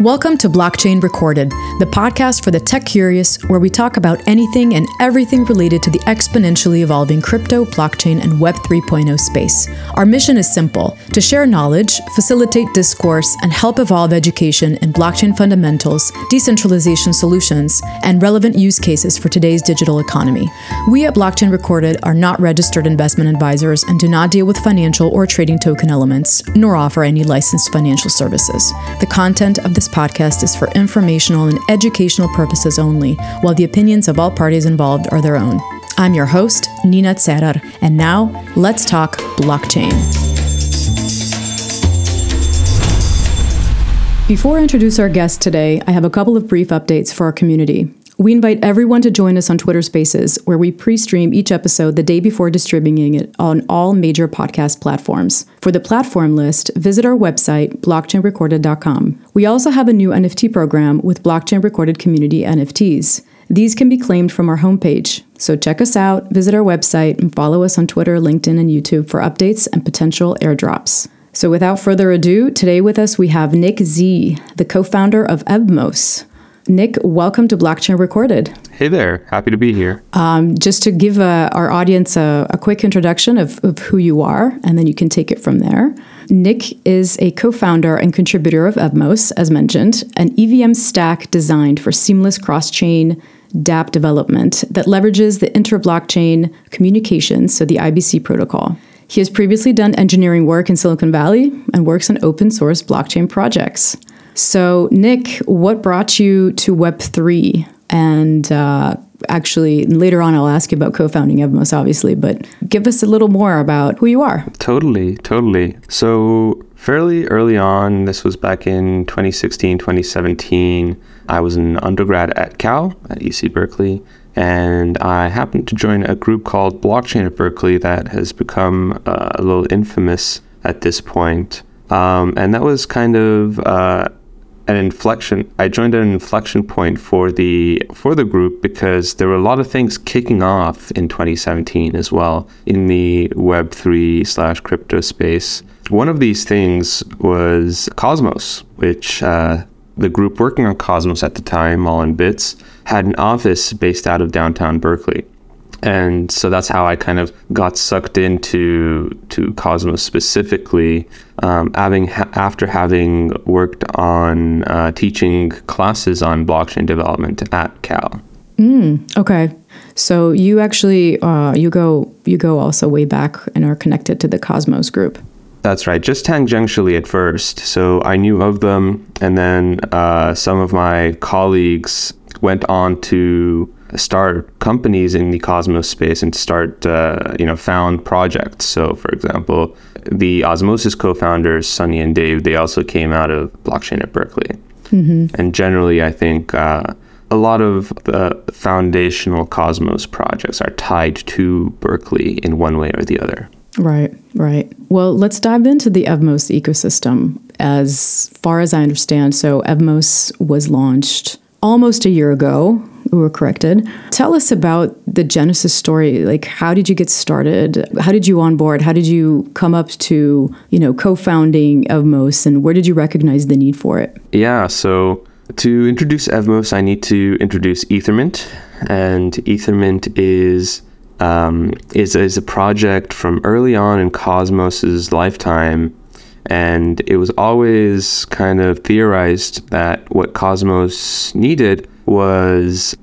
Welcome to Blockchain Recorded, the podcast for the tech curious, where we talk about anything and everything related to the exponentially evolving crypto, blockchain, and Web 3.0 space. Our mission is simple to share knowledge, facilitate discourse, and help evolve education in blockchain fundamentals, decentralization solutions, and relevant use cases for today's digital economy. We at Blockchain Recorded are not registered investment advisors and do not deal with financial or trading token elements, nor offer any licensed financial services. The content of this podcast is for informational and educational purposes only, while the opinions of all parties involved are their own. I'm your host, Nina Cerar, and now let's talk blockchain. Before I introduce our guest today, I have a couple of brief updates for our community. We invite everyone to join us on Twitter Spaces, where we pre stream each episode the day before distributing it on all major podcast platforms. For the platform list, visit our website, blockchainrecorded.com. We also have a new NFT program with Blockchain Recorded Community NFTs. These can be claimed from our homepage. So check us out, visit our website, and follow us on Twitter, LinkedIn, and YouTube for updates and potential airdrops. So without further ado, today with us we have Nic Z, the co founder of Evmos. Nic, welcome to Blockchain Recorded. Hey there, happy to be here. Um, just to give uh, our audience a, a quick introduction of, of, who you are, and then you can take it from there. Nic is a co founder and contributor of Evmos, as mentioned, an EVM stack designed for seamless cross chain dApp development that leverages the inter blockchain communications, so the IBC protocol. He has previously done engineering work in Silicon Valley and works on open source blockchain projects. So, Nic, what brought you to Web3? And uh, actually, later on, I'll ask you about co founding Evmos, obviously, but give us a little more about who you are. Totally, totally. So, fairly early on, this was back in 2016, 2017, I was an undergrad at Cal, at UC Berkeley. And I happened to join a group called Blockchain at Berkeley that has become uh, a little infamous at this point. Um, and that was kind of uh, an inflection. I joined an inflection point for the for the group because there were a lot of things kicking off in 2017 as well in the Web three slash crypto space. One of these things was Cosmos, which uh, the group working on Cosmos at the time, All in Bits, had an office based out of downtown Berkeley and so that's how I kind of got sucked into to Cosmos specifically, um, having ha- after having worked on uh, teaching classes on blockchain development at Cal. Mm, okay, so you actually uh, you go you go also way back and are connected to the Cosmos group. That's right, just tangentially at first. So I knew of them, and then uh, some of my colleagues went on to start companies in the Cosmos space and start, uh, you know, found projects. So, for example, the Osmosis co-founders, Sunny and Dev, they also came out of blockchain at Berkeley. Mm-hmm. And generally, I think uh, a lot of the foundational Cosmos projects are tied to Berkeley in one way or the other. Right, right. Well, let's dive into the Evmos ecosystem. As far as I understand, so Evmos was launched almost a year ago were corrected. Tell us about the Genesis story. Like, how did you get started? How did you onboard? How did you come up to, you know, co-founding Evmos, and where did you recognize the need for it? Yeah, so to introduce Evmos, I need to introduce Ethermint, and Ethermint is um, is is a project from early on in Cosmos's lifetime and it was always kind of theorized that what Cosmos needed was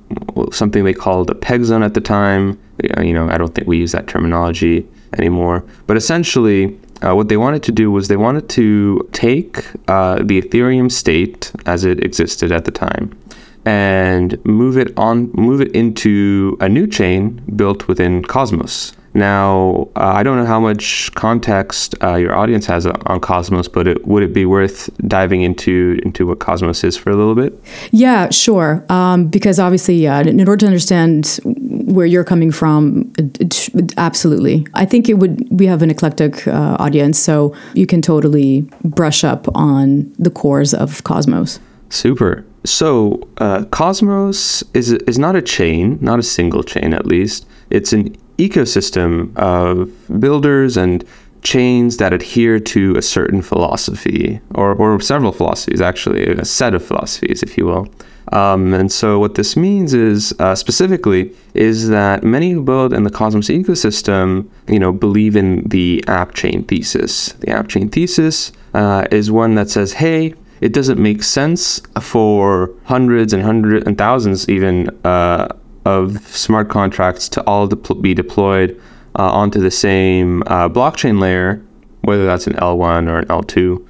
something they called a peg zone at the time. You know, I don't think we use that terminology anymore. But essentially, uh, what they wanted to do was they wanted to take uh, the Ethereum state as it existed at the time and move it on, move it into a new chain built within Cosmos. Now, uh, I don't know how much context uh, your audience has on Cosmos, but it, would it be worth diving into into what Cosmos is for a little bit? Yeah, sure. Um, because obviously, yeah, in order to understand where you're coming from, it, it, absolutely. I think it would. We have an eclectic uh, audience, so you can totally brush up on the cores of Cosmos. Super. So, uh, Cosmos is is not a chain, not a single chain, at least. It's an ecosystem of builders and chains that adhere to a certain philosophy, or, or several philosophies, actually, a set of philosophies, if you will. Um, and so, what this means is uh, specifically is that many who build in the Cosmos ecosystem, you know, believe in the app chain thesis. The app chain thesis uh, is one that says, "Hey, it doesn't make sense for hundreds and hundreds and thousands even uh, of smart contracts to all de- be deployed uh, onto the same uh, blockchain layer, whether that's an L1 or an L2,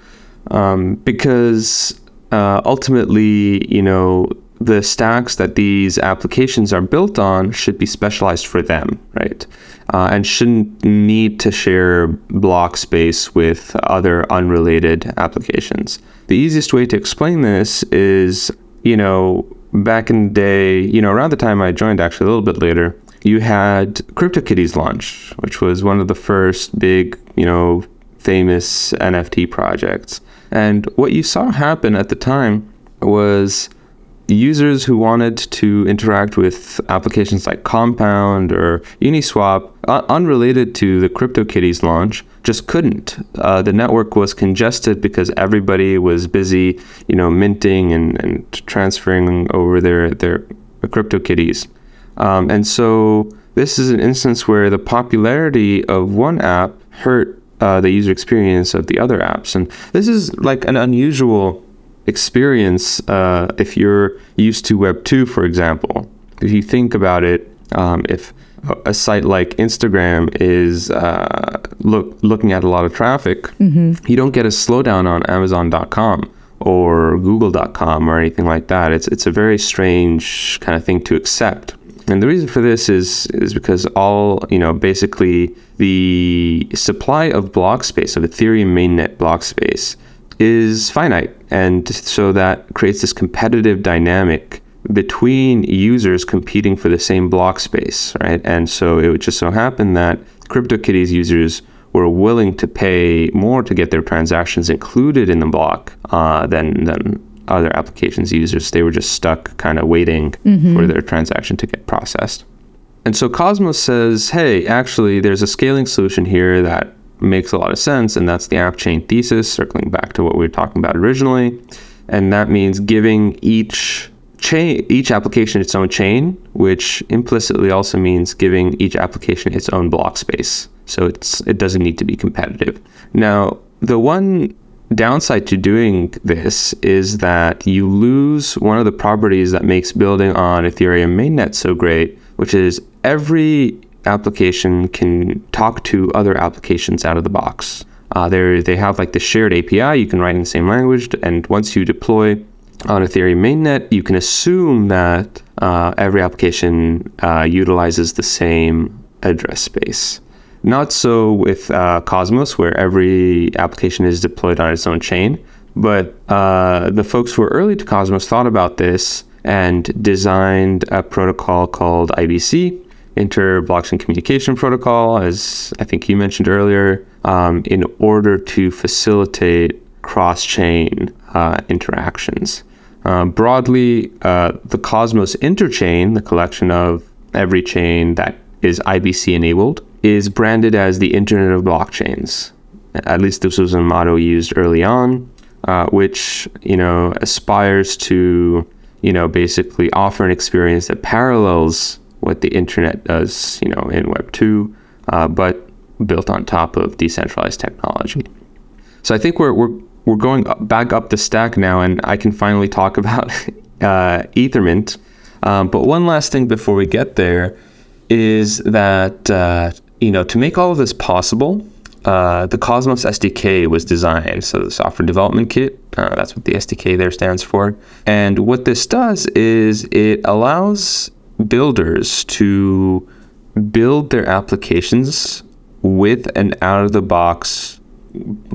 um, because uh, ultimately, you know, the stacks that these applications are built on should be specialized for them, right? Uh, and shouldn't need to share block space with other unrelated applications. The easiest way to explain this is, you know, back in the day, you know, around the time I joined, actually a little bit later, you had CryptoKitties launch, which was one of the first big, you know, famous NFT projects. And what you saw happen at the time was users who wanted to interact with applications like Compound or Uniswap, uh, unrelated to the CryptoKitties launch, just couldn't. Uh, the network was congested because everybody was busy, you know, minting and, and transferring over their their CryptoKitties. Um, and so this is an instance where the popularity of one app hurt uh, the user experience of the other apps. And this is like an unusual experience uh, if you're used to Web 2, for example. If you think about it, um, if a site like Instagram is uh, look, looking at a lot of traffic, mm-hmm. you don't get a slowdown on Amazon.com or Google.com or anything like that. It's it's a very strange kind of thing to accept. And the reason for this is is because all you know basically the supply of block space of Ethereum mainnet block space is finite, and so that creates this competitive dynamic between users competing for the same block space, right? And so it would just so happen that CryptoKitties users were willing to pay more to get their transactions included in the block uh, than than other applications users. They were just stuck kind of waiting mm-hmm. for their transaction to get processed. And so Cosmos says, hey, actually, there's a scaling solution here that makes a lot of sense, and that's the app chain thesis, circling back to what we were talking about originally. And that means giving each chain, each application its own chain, which implicitly also means giving each application its own block space. So it's it doesn't need to be competitive. Now, the one downside to doing this is that you lose one of the properties that makes building on Ethereum mainnet so great, which is every application can talk to other applications out of the box. Uh, they have like the shared API you can write in the same language, and once you deploy on Ethereum mainnet, you can assume that uh, every application uh, utilizes the same address space. Not so with uh, Cosmos, where every application is deployed on its own chain. But uh, the folks who were early to Cosmos thought about this and designed a protocol called IBC, Inter Blockchain Communication Protocol, as I think you mentioned earlier, um, in order to facilitate cross chain uh, interactions. Uh, broadly, uh, the Cosmos interchain, the collection of every chain that is IBC enabled, is branded as the Internet of Blockchains. At least this was a motto used early on, uh, which you know aspires to you know basically offer an experience that parallels what the internet does, you know, in Web two, uh, but built on top of decentralized technology. So I think we're we're we're going back up the stack now, and I can finally talk about uh, Ethermint. Um, but one last thing before we get there is that uh, you know, to make all of this possible, uh, the Cosmos SDK was designed. So the software development kit, uh, that's what the SDK there stands for. And what this does is it allows builders to build their applications with an out of the box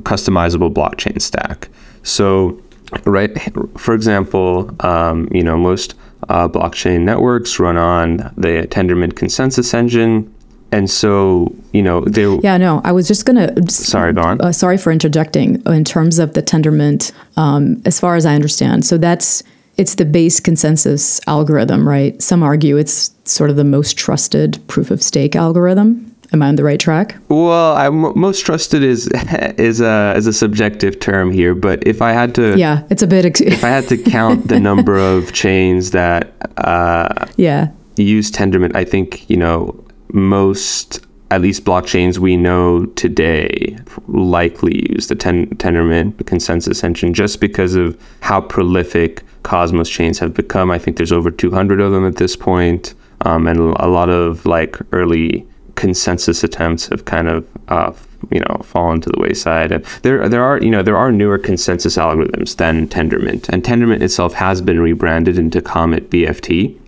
customizable blockchain stack. So, right, for example, um, you know, most uh, blockchain networks run on the Tendermint consensus engine. And so, you know, they. Yeah, no, I was just going to. Sorry, go on. Uh, sorry for interjecting in terms of the Tendermint, um, as far as I understand. So that's. It's the base consensus algorithm, right? Some argue it's sort of the most trusted proof of stake algorithm. Am I on the right track? Well, I'm most trusted is is a is a subjective term here, but if I had to, Yeah, it's a bit. Ex- if I had to count the number of chains that uh, yeah. use Tendermint, I think you know most at least blockchains we know today likely use the ten- Tendermint consensus engine just because of how prolific Cosmos chains have become. I think there's over 200 of them at this point, um, and a lot of like early consensus attempts have kind of uh, you know fallen to the wayside. And there there are you know there are newer consensus algorithms than Tendermint, and Tendermint itself has been rebranded into Comet BFT.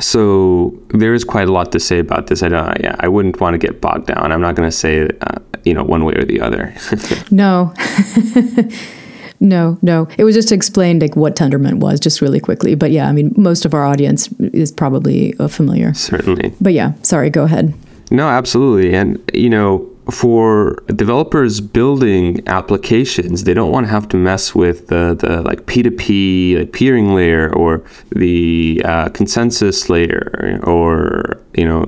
So there is quite a lot to say about this. I don't, yeah, I wouldn't want to get bogged down. I'm not going to say, uh, you know, one way or the other. No. no, no. It was just to explain like what Tendermint was, just really quickly. But yeah, I mean, most of our audience is probably uh, familiar. Certainly. But yeah, sorry. Go ahead. No, absolutely. And, you know, for developers building applications, they don't want to have to mess with the, the like P2P like peering layer or the uh, consensus layer or, you know,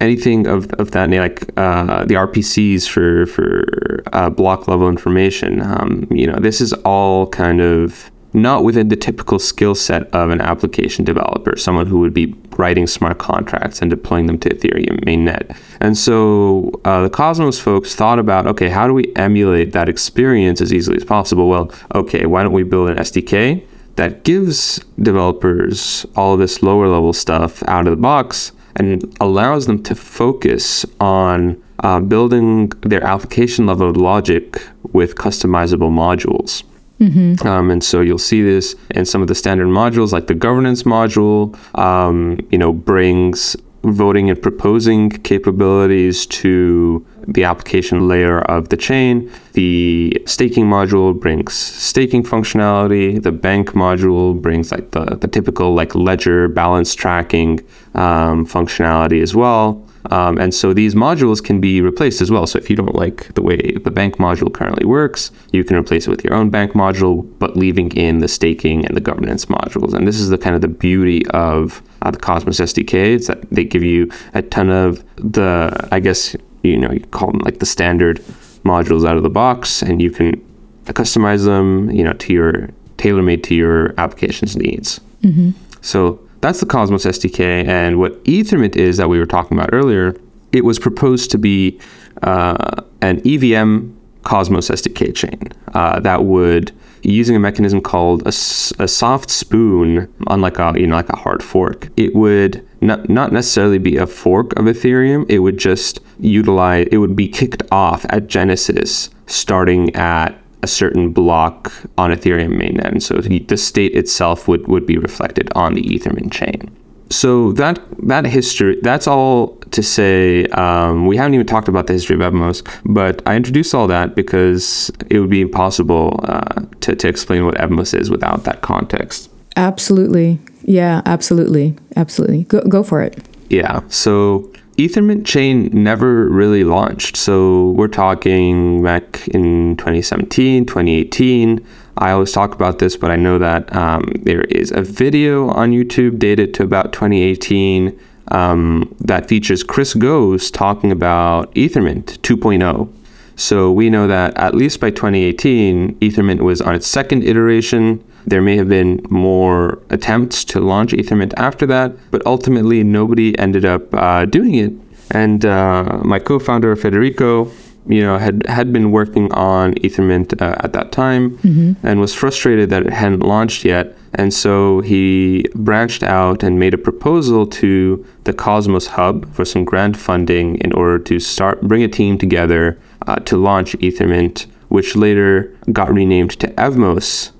anything of, of that like uh, the RPCs for for uh, block level information. Um, you know, this is all kind of not within the typical skill set of an application developer, someone who would be writing smart contracts and deploying them to Ethereum mainnet. And so uh, the Cosmos folks thought about, okay, how do we emulate that experience as easily as possible? Well, okay, why don't we build an SDK that gives developers all this lower level stuff out of the box and allows them to focus on uh, building their application level logic with customizable modules. Mm-hmm. Um, and so you'll see this in some of the standard modules, like the governance module, um, you know, brings voting and proposing capabilities to the application layer of the chain. The staking module brings staking functionality. The bank module brings like the, the typical like ledger balance tracking um, functionality as well. Um, and so these modules can be replaced as well. So if you don't like the way the bank module currently works, you can replace it with your own bank module, but leaving in the staking and the governance modules. And this is the kind of the beauty of uh, the Cosmos SDK. It's that they give you a ton of the, I guess, you know, you call them like the standard modules out of the box, and you can customize them, you know, to your tailor-made to your application's needs. Mm-hmm. So that's the Cosmos SDK. And what Ethermint is that we were talking about earlier, it was proposed to be uh, an EVM Cosmos SDK chain uh, that would, using a mechanism called a, a, soft spoon, unlike a you know like a hard fork, it would not not necessarily be a fork of Ethereum. It would just utilize. It would be kicked off at Genesis, starting at a certain block on Ethereum mainnet. And so the state itself would, would be reflected on the Ethermint chain. So that that history, that's all to say. Um, we haven't even talked about the history of Evmos, but I introduced all that because it would be impossible uh, to, to explain what Evmos is without that context. Absolutely. Yeah, absolutely. Absolutely. Go, go for it. Yeah. So Ethermint chain never really launched. So we're talking back in 2017, 2018. I always talk about this, but I know that um, there is a video on YouTube dated to about 2018 um, that features Chris Goes talking about Ethermint 2.0. So we know that at least by 2018, Ethermint was on its second iteration. There may have been more attempts to launch Ethermint after that, but ultimately nobody ended up uh, doing it. And uh, my co-founder Federico, you know, had had been working on Ethermint uh, at that time mm-hmm. and was frustrated that it hadn't launched yet. And so he branched out and made a proposal to the Cosmos Hub for some grant funding in order to start bring a team together uh, to launch Ethermint, which later got renamed to Evmos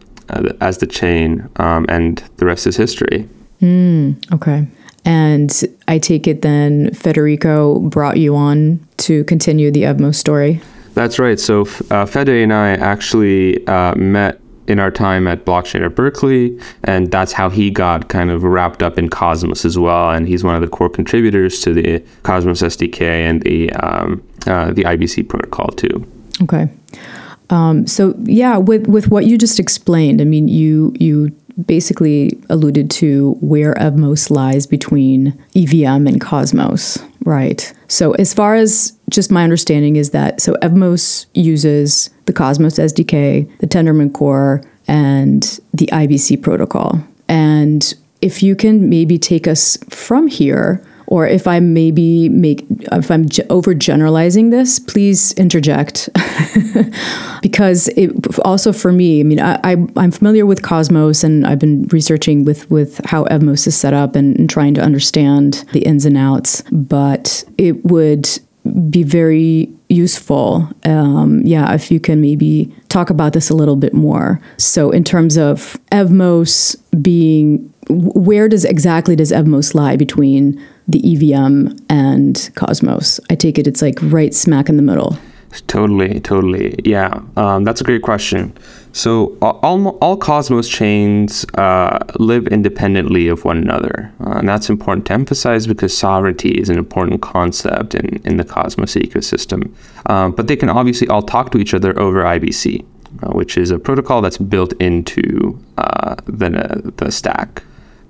as the chain, um, and the rest is history. Mm, okay. And I take it then Federico brought you on to continue the Evmos story. That's right. So uh, Fede and I actually uh, met in our time at Blockchain at Berkeley, and that's how he got kind of wrapped up in Cosmos as well. And he's one of the core contributors to the Cosmos SDK and the um, uh, the IBC protocol too. Okay. Um, so yeah, with with what you just explained, I mean, you you basically alluded to where Evmos lies between EVM and Cosmos, Right. So, as far as just my understanding is that so Evmos uses the Cosmos SDK, the Tendermint core, and the IBC protocol. And if you can maybe take us from here, or if I maybe make if I'm overgeneralizing this, please interject. because it also for me, I mean, I, I am familiar with Cosmos and I've been researching with with how Evmos is set up and, and trying to understand the ins and outs. But it would be very useful. Um, yeah, if you can maybe talk about this a little bit more. So, in terms of Evmos being, where does exactly does Evmos lie between the EVM and Cosmos? I take it it's like right smack in the middle. Totally, totally. Yeah, um, that's a great question. So all, all Cosmos chains uh, live independently of one another. Uh, and that's important to emphasize because sovereignty is an important concept in, in the Cosmos ecosystem. Um, but they can obviously all talk to each other over IBC, uh, which is a protocol that's built into uh, the, the stack.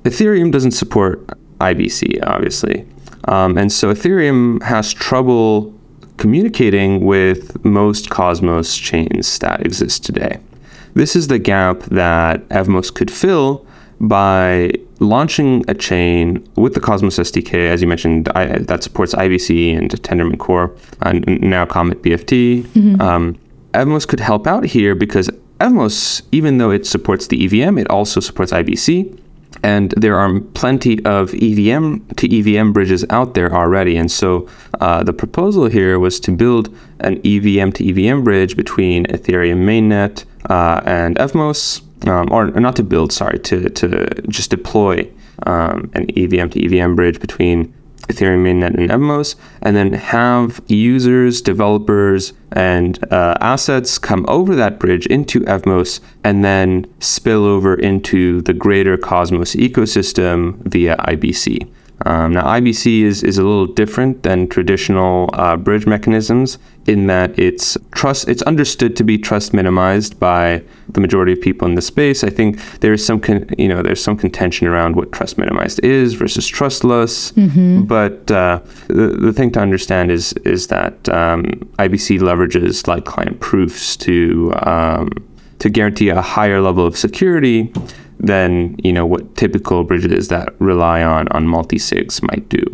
Ethereum doesn't support IBC, obviously. Um, and so Ethereum has trouble communicating with most Cosmos chains that exist today. This is the gap that Evmos could fill by launching a chain with the Cosmos SDK, as you mentioned, I, that supports IBC and Tendermint Core, and now Comet BFT. Mm-hmm. Um, Evmos could help out here because Evmos, even though it supports the EVM, it also supports IBC. And there are plenty of EVM to EVM bridges out there already. And so uh, the proposal here was to build an EVM to EVM bridge between Ethereum mainnet uh, and Evmos, um, or, not to build, sorry, to, to just deploy um, an EVM to EVM bridge between Ethereum mainnet and Evmos, and then have users, developers, and uh, assets come over that bridge into Evmos and then spill over into the greater Cosmos ecosystem via IBC. Um, now, IBC is, is a little different than traditional uh, bridge mechanisms in that it's trust. It's understood to be trust minimized by the majority of people in the space. I think there is some, con- you know, there's some contention around what trust minimized is versus trustless. Mm-hmm. But uh, the, the thing to understand is is that um, IBC leverages like client proofs to um, to guarantee a higher level of security than you know what typical bridges that rely on on multi-sigs might do,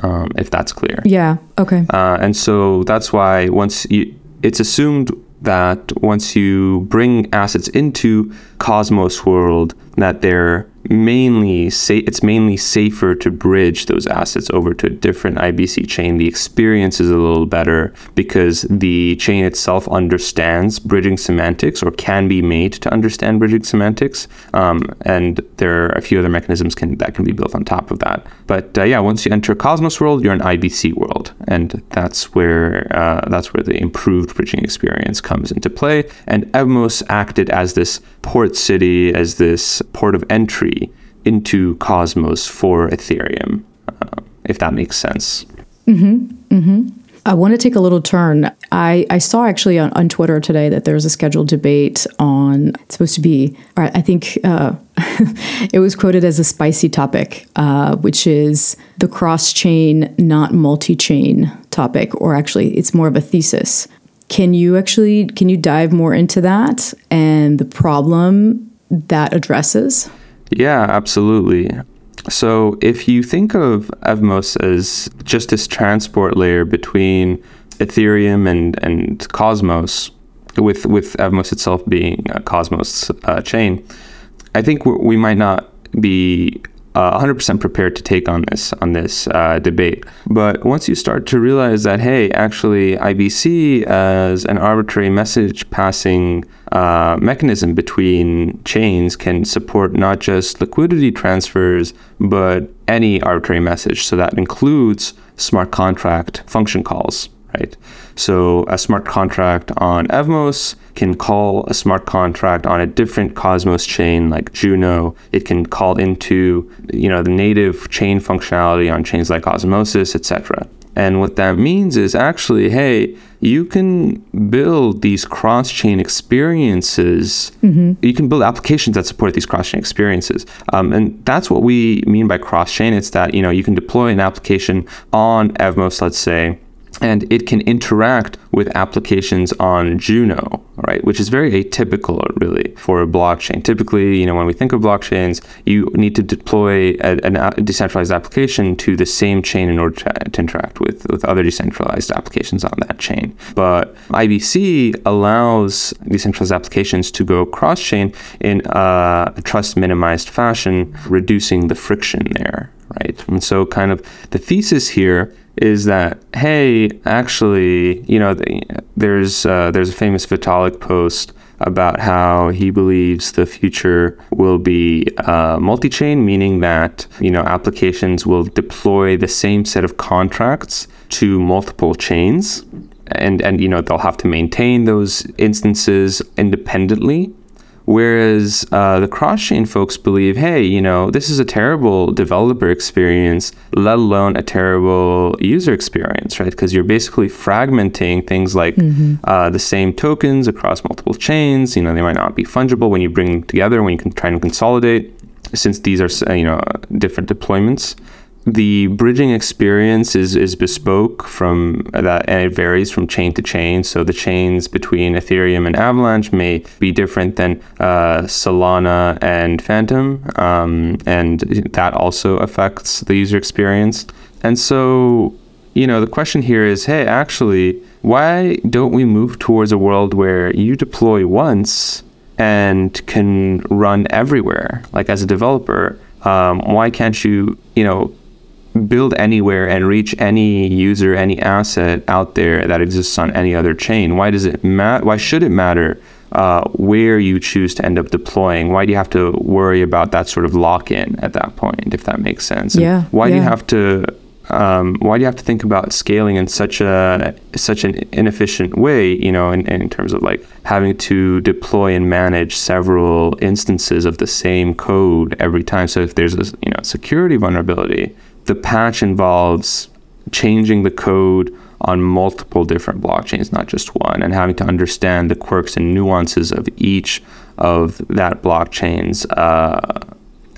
um, if that's clear. Yeah. Okay. Uh, and so that's why once you, it's assumed that once you bring assets into Cosmos world, that they're mainly it's mainly safer to bridge those assets over to a different IBC chain. The experience is a little better because the chain itself understands bridging semantics or can be made to understand bridging semantics. Um, and there are a few other mechanisms can, that can be built on top of that. But uh, yeah, once you enter Cosmos world, you're an IBC world, and that's where uh, that's where the improved bridging experience comes into play. And Evmos acted as this port city, as this port of entry into Cosmos for Ethereum, uh, if that makes sense. Mm-hmm. Mm-hmm. I want to take a little turn. I, I saw actually on, on Twitter today that there's a scheduled debate on, it's supposed to be, I think uh, it was quoted as a spicy topic, uh, which is the cross chain, not multi chain topic, or actually, it's more of a thesis. Can you actually can you dive more into that and the problem that addresses? Yeah, absolutely. So if you think of Evmos as just this transport layer between Ethereum and, and Cosmos, with with Evmos itself being a Cosmos uh, chain, I think we might not be uh, 100% prepared to take on this on this uh, debate. But once you start to realize that, hey, actually, IBC as an arbitrary message passing uh, mechanism between chains can support not just liquidity transfers, but any arbitrary message. So that includes smart contract function calls right? So a smart contract on Evmos can call a smart contract on a different Cosmos chain like Juno. It can call into you know the native chain functionality on chains like Osmosis, etc. And what that means is actually, hey, you can build these cross chain experiences. Mm-hmm. You can build applications that support these cross chain experiences. Um, and that's what we mean by cross chain. It's that, you know, you can deploy an application on Evmos, let's say, and it can interact with applications on Juno, right? Which is very atypical, really, for a blockchain. Typically, you know, when we think of blockchains, you need to deploy a, a decentralized application to the same chain in order to, to, interact with, with other decentralized applications on that chain. But IBC allows decentralized applications to go cross-chain in a trust minimized fashion, reducing the friction there, right? And so, kind of the thesis here is that hey, actually, you know, there's uh, there's a famous Vitalik post about how he believes the future will be uh, multi-chain, meaning that you know applications will deploy the same set of contracts to multiple chains, and and you know they'll have to maintain those instances independently Whereas uh, the cross chain folks believe, hey, you know, this is a terrible developer experience, let alone a terrible user experience, right? Because you're basically fragmenting things like mm-hmm. uh, the same tokens across multiple chains. You know, they might not be fungible when you bring them together, when you can try and consolidate, since these are, you know, different deployments the bridging experience is, is bespoke from that and it varies from chain to chain. So the chains between ethereum and avalanche may be different than uh, solana and Fantom um, and that also affects the user experience. And so you know the question here is hey actually why don't we move towards a world where you deploy once and can run everywhere? Like as a developer um, why can't you you know build anywhere and reach any user, any asset out there that exists on any other chain. Why does it matter? Why should it matter uh, where you choose to end up deploying? Why do you have to worry about that sort of lock-in at that point, if that makes sense? Yeah. why yeah. do you have to? Um, why do you have to think about scaling in such a such an inefficient way? You know, in, in terms of like having to deploy and manage several instances of the same code every time. So if there's a you know security vulnerability, the patch involves changing the code on multiple different blockchains, not just one, and having to understand the quirks and nuances of each of that blockchain's uh,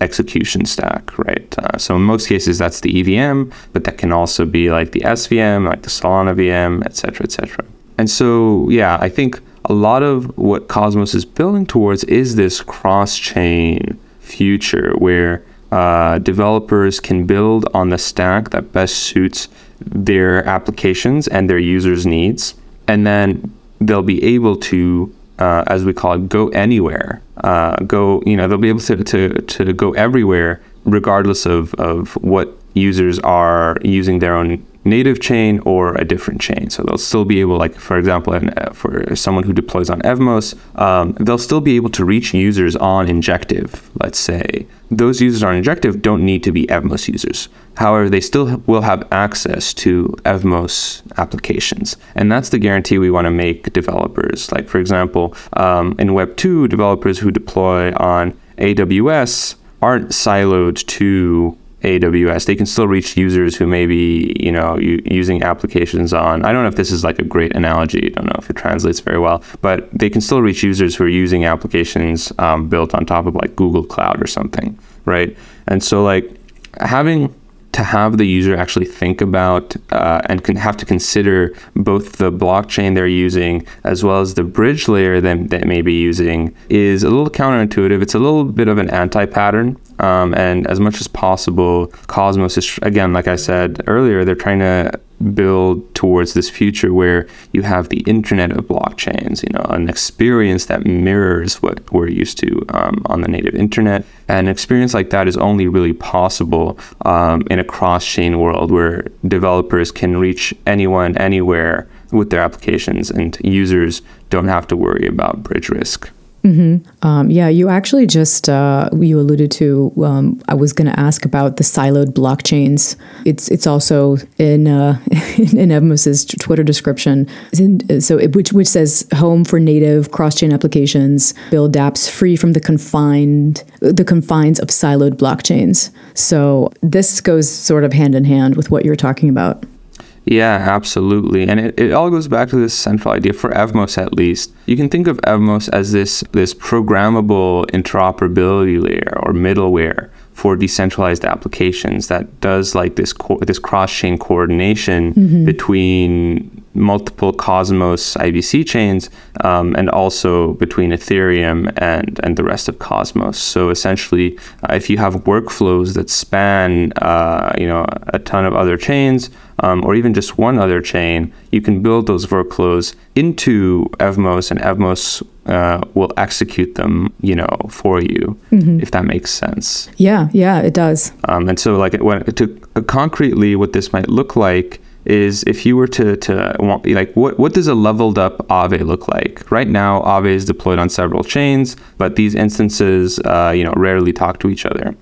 execution stack, right? Uh, so in most cases, that's the EVM, but that can also be like the SVM, like the Solana VM, et cetera, et cetera. And so, yeah, I think a lot of what Cosmos is building towards is this cross-chain future where uh, developers can build on the stack that best suits their applications and their users' needs. And then they'll be able to, uh, as we call it, go anywhere. Uh, go, you know, they'll be able to, to, to go everywhere regardless of, of what users are using their own native chain or a different chain. So they'll still be able, like for example, uh, for someone who deploys on Evmos, um, they'll still be able to reach users on Injective. Let's say those users on Injective don't need to be Evmos users. However, they still will have access to Evmos applications, and that's the guarantee we want to make developers. Like for example, um, in Web two, developers who deploy on AWS aren't siloed to AWS, they can still reach users who may be, you know, using applications on. I don't know if this is like a great analogy. I don't know if it translates very well, but they can still reach users who are using applications um, built on top of like Google Cloud or something, right? And so like having to have the user actually think about uh, and can have to consider both the blockchain they're using as well as the bridge layer that they may be using is a little counterintuitive. It's a little bit of an anti pattern. Um, and as much as possible, Cosmos is, again, like I said earlier, they're trying to build towards this future where you have the internet of blockchains, you know, an experience that mirrors what we're used to um, on the native internet. And an experience like that is only really possible um, in a cross chain world where developers can reach anyone, anywhere with their applications, and users don't have to worry about bridge risk. Mm-hmm. Um, yeah, you actually just uh, you alluded to. Um, I was going to ask about the siloed blockchains. It's it's also in uh, in Evmos's Twitter description. In, so it, which which says home for native cross chain applications, build apps free from the confined the confines of siloed blockchains. So this goes sort of hand in hand with what you're talking about. Yeah, absolutely. And it, it all goes back to this central idea for Evmos at least. You can think of Evmos as this this programmable interoperability layer or middleware for decentralized applications that does like this co- this cross-chain coordination mm-hmm. between multiple Cosmos IBC chains um, and also between Ethereum and, and the rest of Cosmos. So essentially, uh, if you have workflows that span uh, you know a ton of other chains um, or even just one other chain, you can build those workflows into Evmos, and Evmos uh, will execute them, you know, for you, mm-hmm. if that makes sense. Yeah, yeah, it does. Um, and so, like, when, to concretely, what this might look like is if you were to to want, like what what does a leveled up Aave look like? Right now, Aave is deployed on several chains, but these instances, uh, you know, rarely talk to each other.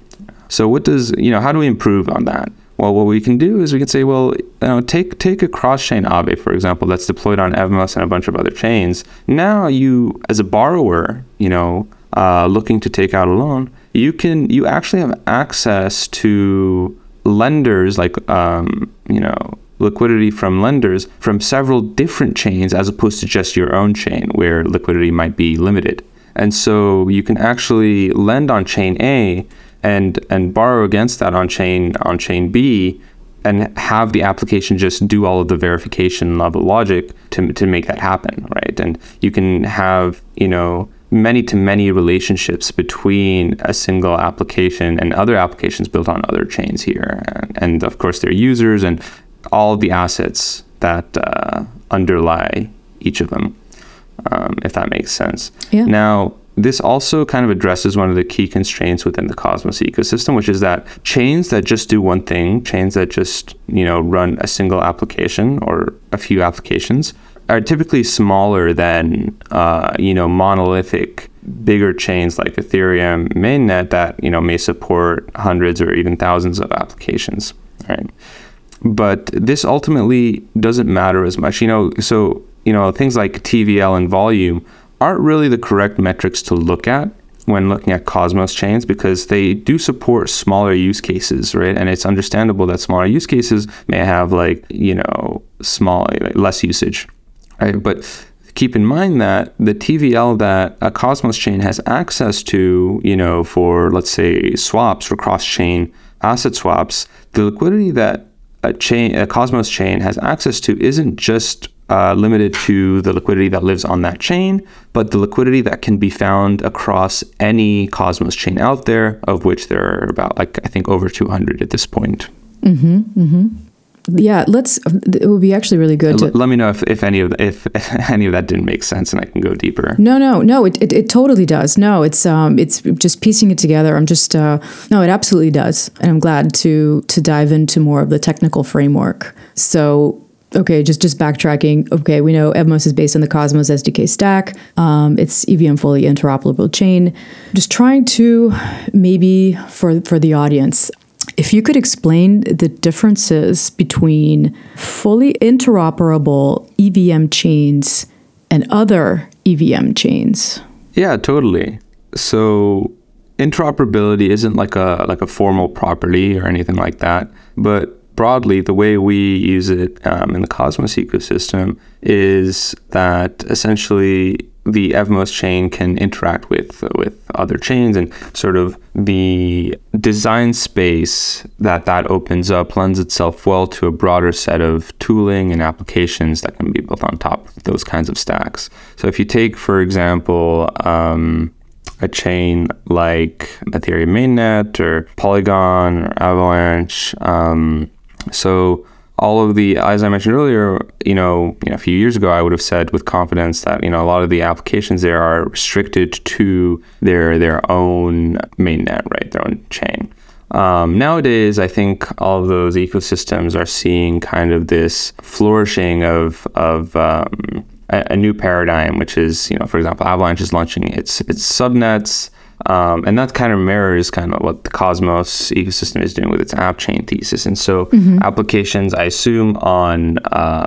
So what does you know? How do we improve on that? Well, what we can do is we can say, well, you know, take take a cross-chain Aave, for example, that's deployed on Evmos and a bunch of other chains. Now, you as a borrower, you know, uh, looking to take out a loan, you can you actually have access to lenders like um, you know liquidity from lenders from several different chains as opposed to just your own chain where liquidity might be limited. And so you can actually lend on chain A and and borrow against that on chain on chain B and have the application just do all of the verification level logic to, to make that happen, right? And you can have, you know, many to many relationships between a single application and other applications built on other chains here. And, and of course, their users and all the assets that uh, underlie each of them, um, if that makes sense. Yeah. Now, this also kind of addresses one of the key constraints within the Cosmos ecosystem, which is that chains that just do one thing, chains that just you know run a single application or a few applications, are typically smaller than uh, you know monolithic bigger chains like Ethereum mainnet that you know may support hundreds or even thousands of applications. Right but this ultimately doesn't matter as much. You know, so you know things like TVL and volume aren't really the correct metrics to look at when looking at Cosmos chains because they do support smaller use cases, right? And it's understandable that smaller use cases may have like you know small less usage, right? But keep in mind that the TVL that a Cosmos chain has access to, you know, for let's say swaps for cross-chain asset swaps, the liquidity that a chain, a Cosmos chain has access to isn't just uh, limited to the liquidity that lives on that chain, but the liquidity that can be found across any Cosmos chain out there, of which there are about like I think over 200 at this point. Mm-hmm, mm-hmm yeah, let's. It would be actually really good. To, Let me know if, if any of if any of that didn't make sense, and I can go deeper. No, no, no. It, it, it totally does. No, it's um, it's just piecing it together. I'm just uh, no, it absolutely does, and I'm glad to to dive into more of the technical framework. So okay, just just backtracking. Okay, we know Evmos is based on the Cosmos SDK stack. Um, it's EVM fully interoperable chain. Just trying to maybe for for the audience if you could explain the differences between fully interoperable EVM chains and other EVM chains. Yeah, totally. So interoperability isn't like a like a formal property or anything like that, but broadly, the way we use it um, in the Cosmos ecosystem is that essentially the Evmos chain can interact with with other chains and sort of the design space that that opens up lends itself well to a broader set of tooling and applications that can be built on top of those kinds of stacks. So if you take, for example, um, a chain like Ethereum mainnet or Polygon or Avalanche, um, so all of the, as I mentioned earlier, you know, you know, a few years ago, I would have said with confidence that you know a lot of the applications there are restricted to their their own mainnet, right, their own chain. Um, nowadays, I think all of those ecosystems are seeing kind of this flourishing of of um, a, a, new paradigm, which is, you know, for example, Avalanche is launching its its subnets. Um, and that kind of mirrors kind of what the Cosmos ecosystem is doing with its app chain thesis. And so mm-hmm. applications, I assume, on uh,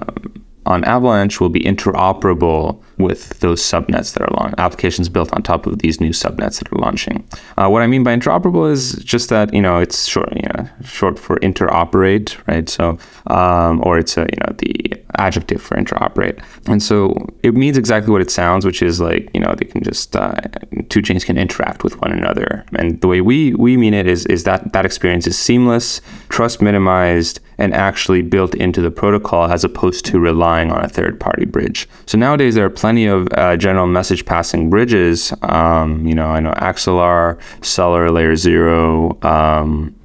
on Avalanche will be interoperable with those subnets that are launching, applications built on top of these new subnets that are launching. Uh, what I mean by interoperable is just that you know it's short, you know, short for interoperate, right? So, um, or it's a you know the adjective for interoperate, and so it means exactly what it sounds, which is like you know they can just uh, two chains can interact with one another, and the way we we mean it is is that that experience is seamless, trust minimized, and actually built into the protocol as opposed to relying on a third party bridge. So nowadays there are plenty of uh, general message passing bridges. Um, you know, I know Axelar, Celer, Layer Zero. Um,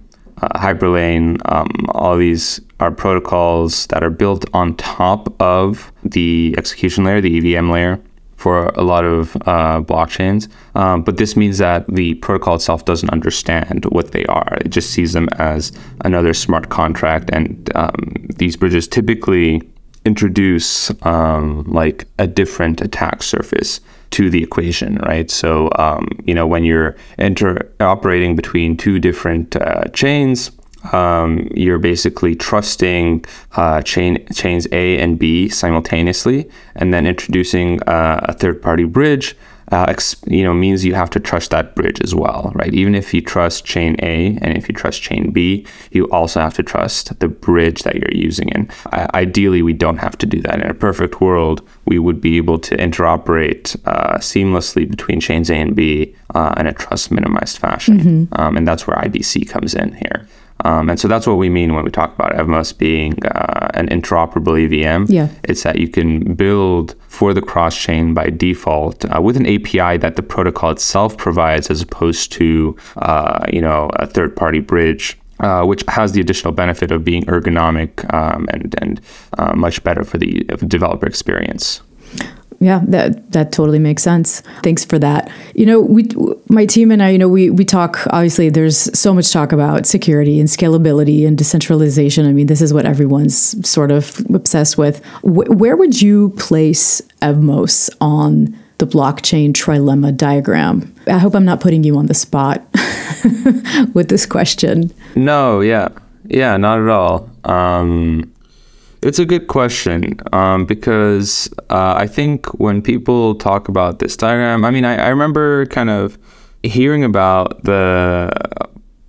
uh, Hyperlane, um, all these are protocols that are built on top of the execution layer, the EVM layer, for a lot of uh, blockchains. Um, but this means that the protocol itself doesn't understand what they are. It just sees them as another smart contract. And um, these bridges typically introduce um, like a different attack surface to the equation, right? So, um, you know, when you're inter- operating between two different uh, chains, um, you're basically trusting uh, chain chains A and B simultaneously, and then introducing uh, a third-party bridge. Uh, you know, means you have to trust that bridge as well, right? Even if you trust chain A and if you trust chain B, you also have to trust the bridge that you're using. And ideally, we don't have to do that. In a perfect world, we would be able to interoperate uh, seamlessly between chains A and B uh, in a trust minimized fashion. Mm-hmm. Um, and that's where IBC comes in here. Um, and so that's what we mean when we talk about Evmos being uh, an interoperable EVM. Yeah. It's that you can build for the cross chain by default uh, with an API that the protocol itself provides, as opposed to uh, you know a third party bridge. Uh, which has the additional benefit of being ergonomic um, and and uh, much better for the developer experience. Yeah, that that totally makes sense. Thanks for that. You know, we my team and I, you know, we we talk obviously there's so much talk about security and scalability and decentralization. I mean, this is what everyone's sort of obsessed with. where would you place Evmos on the blockchain trilemma diagram? I hope I'm not putting you on the spot with this question. No, yeah. Yeah, not at all. Um, it's a good question um, because uh, I think when people talk about this diagram, I mean, I, I remember kind of hearing about the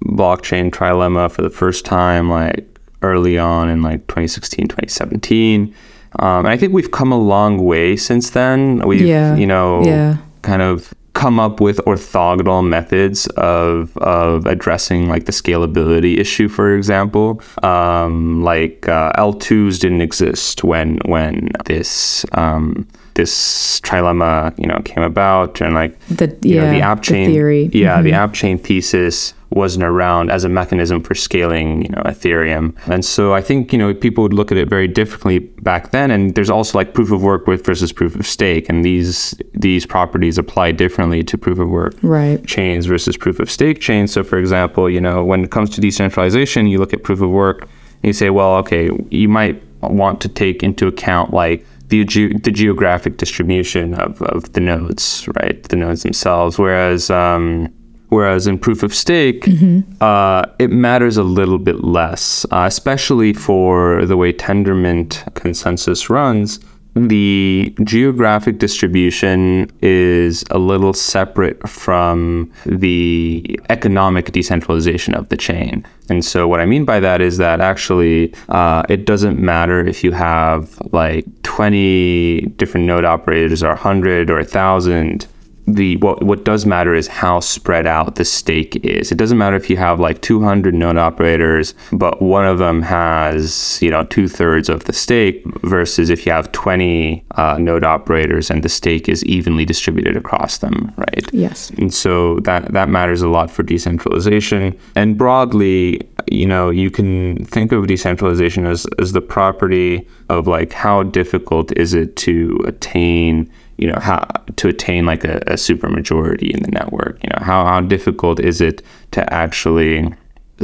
blockchain trilemma for the first time, like early on in like 2016, 2017. Um, and I think we've come a long way since then. We've, yeah. you know, yeah. kind of come up with orthogonal methods of of addressing like the scalability issue, for example. Um, like uh, L2s didn't exist when when this um, this trilemma you know came about, and like the yeah, know, the app chain the theory. Yeah, mm-hmm. the app chain thesis wasn't around as a mechanism for scaling, you know, Ethereum. And so I think, you know, people would look at it very differently back then. And there's also like proof of work with versus proof of stake. And these these properties apply differently to proof of work right. chains versus proof of stake chains. So for example, you know, when it comes to decentralization, you look at proof of work and you say, well, okay, you might want to take into account like the, ge- the geographic distribution of, of the nodes, right? The nodes themselves. Whereas um, Whereas in proof of stake, mm-hmm. uh, it matters a little bit less, uh, especially for the way Tendermint consensus runs. The geographic distribution is a little separate from the economic decentralization of the chain. And so, what I mean by that is that actually uh, it doesn't matter if you have like 20 different node operators or 100 or 1,000 the what what does matter is how spread out the stake is. It doesn't matter if you have like 200 node operators, but one of them has you know two thirds of the stake, versus if you have 20 uh, node operators and the stake is evenly distributed across them, right? Yes. And so that that matters a lot for decentralization. And broadly, you know, you can think of decentralization as as the property of like how difficult is it to attain you know how to attain like a, a super majority in the network? You know how, how difficult is it to actually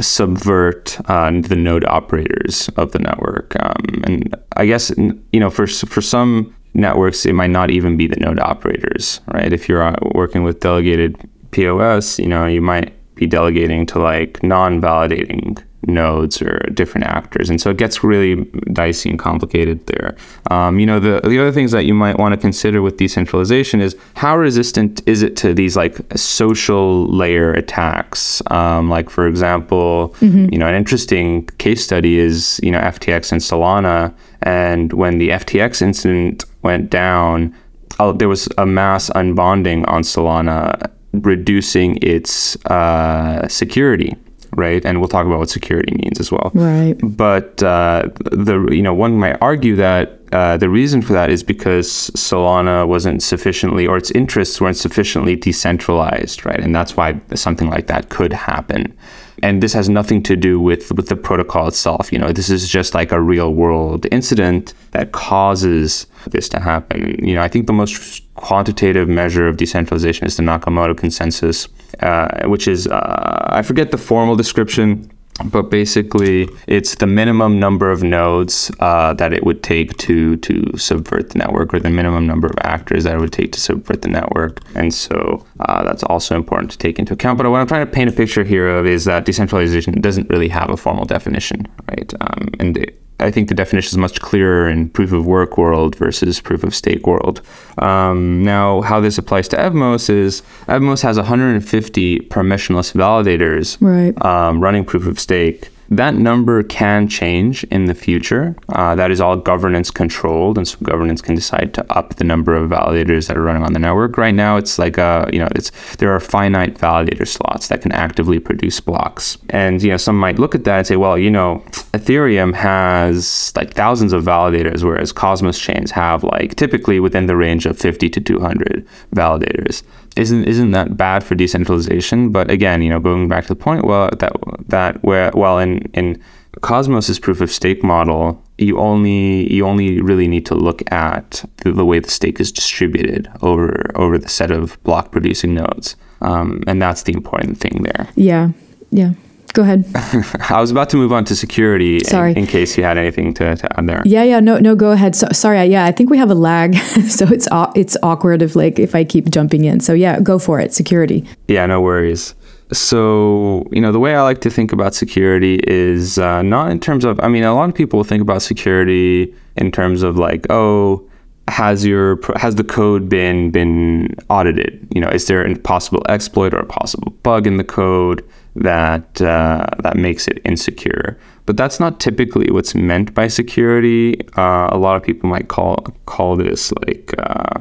subvert uh, the node operators of the network? Um, and i guess you know for for some networks it might not even be the node operators right? If you're uh, working with delegated pos you know you might be delegating to like non-validating nodes or different actors, and so it gets really dicey and complicated there. Um, you know, the the other things that you might want to consider with decentralization is how resistant is it to these like social layer attacks? Um, like for example, mm-hmm. you know, an interesting case study is you know FTX and Solana, and when the FTX incident went down. Uh, there was a mass unbonding on Solana reducing its uh, security right? And we'll talk about what security means as well. Right. But uh, the you know one might argue that uh, the reason for that is because Solana wasn't sufficiently, or its interests weren't sufficiently decentralized, right? And that's why something like that could happen and this has nothing to do with with the protocol itself you know this is just like a real world incident that causes this to happen you know i think the most quantitative measure of decentralization is the nakamoto consensus uh, which is uh, i forget the formal description but basically it's the minimum number of nodes uh, that it would take to to subvert the network or the minimum number of actors that it would take to subvert the network. And so uh, that's also important to take into account. But what i'm trying to paint a picture here of is that decentralization doesn't really have a formal definition right? Um, and it, I think the definition is much clearer in proof of work world versus proof of stake world. Um, now, how this applies to Evmos is Evmos has 150 permissionless validators right. um, running proof of stake. That number can change in the future. Uh, that is all governance controlled, and so governance can decide to up the number of validators that are running on the network. Right now, it's like a you know, it's there are finite validator slots that can actively produce blocks, and you know, some might look at that and say, well, you know, Ethereum has like thousands of validators, whereas Cosmos chains have like typically within the range of 50 to 200 validators isn't isn't that bad for decentralization? But again, you know, going back to the point, well, that that where well in in Cosmos's proof of stake model, you only you only really need to look at the, the way the stake is distributed over over the set of block producing nodes, um, and that's the important thing there. Yeah, yeah. Go ahead. I was about to move on to security. Sorry. In, in case you had anything to, to, add there. Yeah, yeah. No, no. Go ahead. So, sorry. Yeah, I think we have a lag, so it's it's awkward if like if I keep jumping in. So yeah, go for it. Security. Yeah, no worries. So, you know, the way I like to think about security is uh, not in terms of, I mean, a lot of people think about security in terms of like, oh, has your has the code been been audited? You know, is there a possible exploit or a possible bug in the code? That uh, that makes it insecure. But that's not typically what's meant by security. Uh, a lot of people might call call this like uh,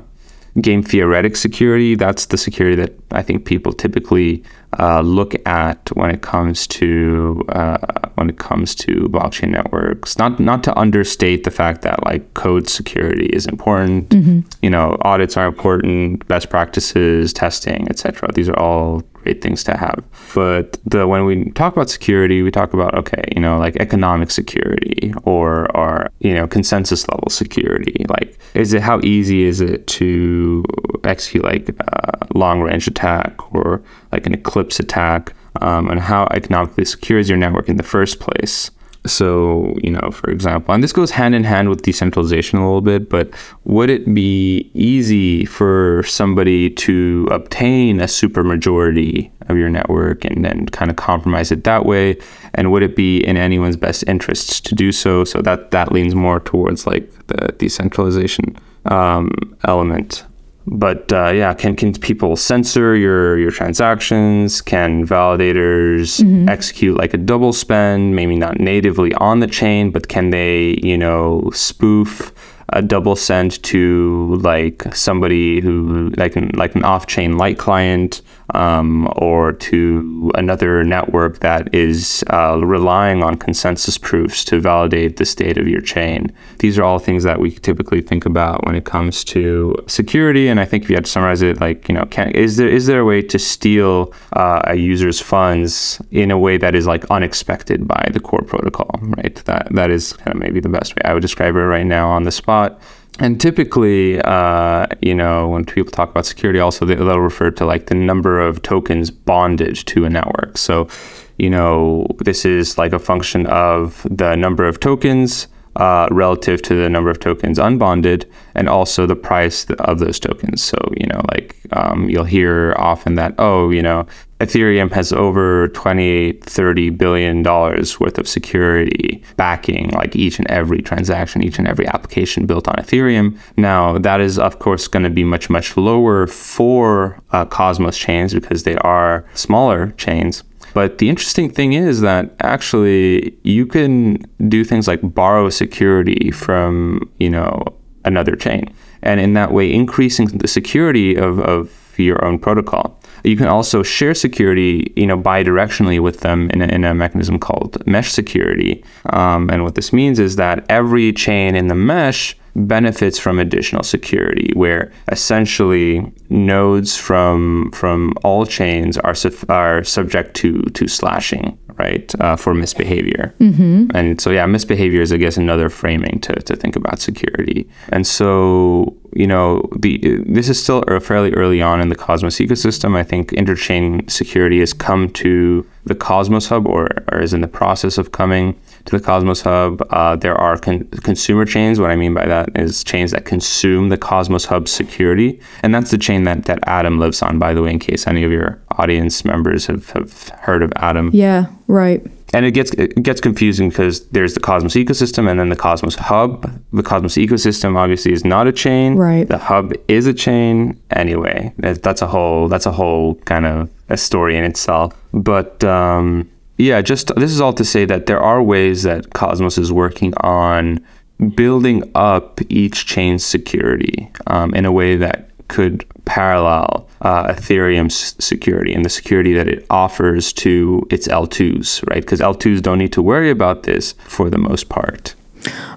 game theoretic security. That's the security that I think people typically uh, look at when it comes to uh, when it comes to blockchain networks. Not not to understate the fact that like code security is important. Mm-hmm. You know, audits are important, best practices, testing, etc. These are all great things to have. But the when we talk about security, we talk about okay, you know, like economic security or our you know consensus level security. Like, is it how easy is it to execute like a long range attack or like an eclipse attack, um, and how economically secure is your network in the first place? So, you know, for example, and this goes hand in hand with decentralization a little bit, but would it be easy for somebody to obtain a supermajority of your network and then kind of compromise it that way? And would it be in anyone's best interests to do so? So that that leans more towards like the decentralization um, element but uh, yeah, can can people censor your your transactions? Can validators mm-hmm. execute like a double spend, maybe not natively on the chain, but can they you know spoof a double send to like somebody who like an like an off chain light client um, or to another network that is uh, relying on consensus proofs to validate the state of your chain. These are all things that we typically think about when it comes to security. And I think if you had to summarize it, like you know, can, is there is there a way to steal uh, a user's funds in a way that is like unexpected by the core protocol? Right. That that is kind of maybe the best way I would describe it right now on the spot. And typically, uh, you know, when people talk about security, also they, will refer to like the number of tokens bonded to a network. So, you know, this is like a function of the number of tokens uh, relative to the number of tokens unbonded and also the price of those tokens. So, you know, like um, you'll hear often that, oh, you know, Ethereum has over 28, 30 billion dollars worth of security backing like each and every transaction, each and every application built on Ethereum. Now, that is of course going to be much, much lower for uh, Cosmos chains because they are smaller chains. But the interesting thing is that actually you can do things like borrow security from, you know, another chain. And in that way, increasing the security of, of your own protocol. You can also share security, you know, bidirectionally with them in a, in a mechanism called mesh security. Um, and what this means is that every chain in the mesh benefits from additional security, where essentially nodes from from all chains are are subject to to slashing, right, uh, for misbehavior. Mm-hmm. And so, yeah, misbehavior is, I guess, another framing to to think about security. And so, you know, the this is still fairly early on in the Cosmos ecosystem. I think interchain security has come to the Cosmos Hub, or, or is in the process of coming to the Cosmos Hub. Uh, there are con- consumer chains. What I mean by that is chains that consume the Cosmos Hub security. And that's the chain that, that Atom lives on, by the way, in case any of your audience members have, have heard of Atom. Yeah, right. And it gets it gets confusing because there's the Cosmos ecosystem and then the Cosmos Hub. The Cosmos ecosystem obviously is not a chain. Right. The hub is a chain. Anyway, that's a whole that's a whole kind of a story in itself. But um, yeah, just this is all to say that there are ways that Cosmos is working on building up each chain's security um, in a way that could parallel uh, Ethereum's security and the security that it offers to its L2s, right? Because L2s don't need to worry about this for the most part.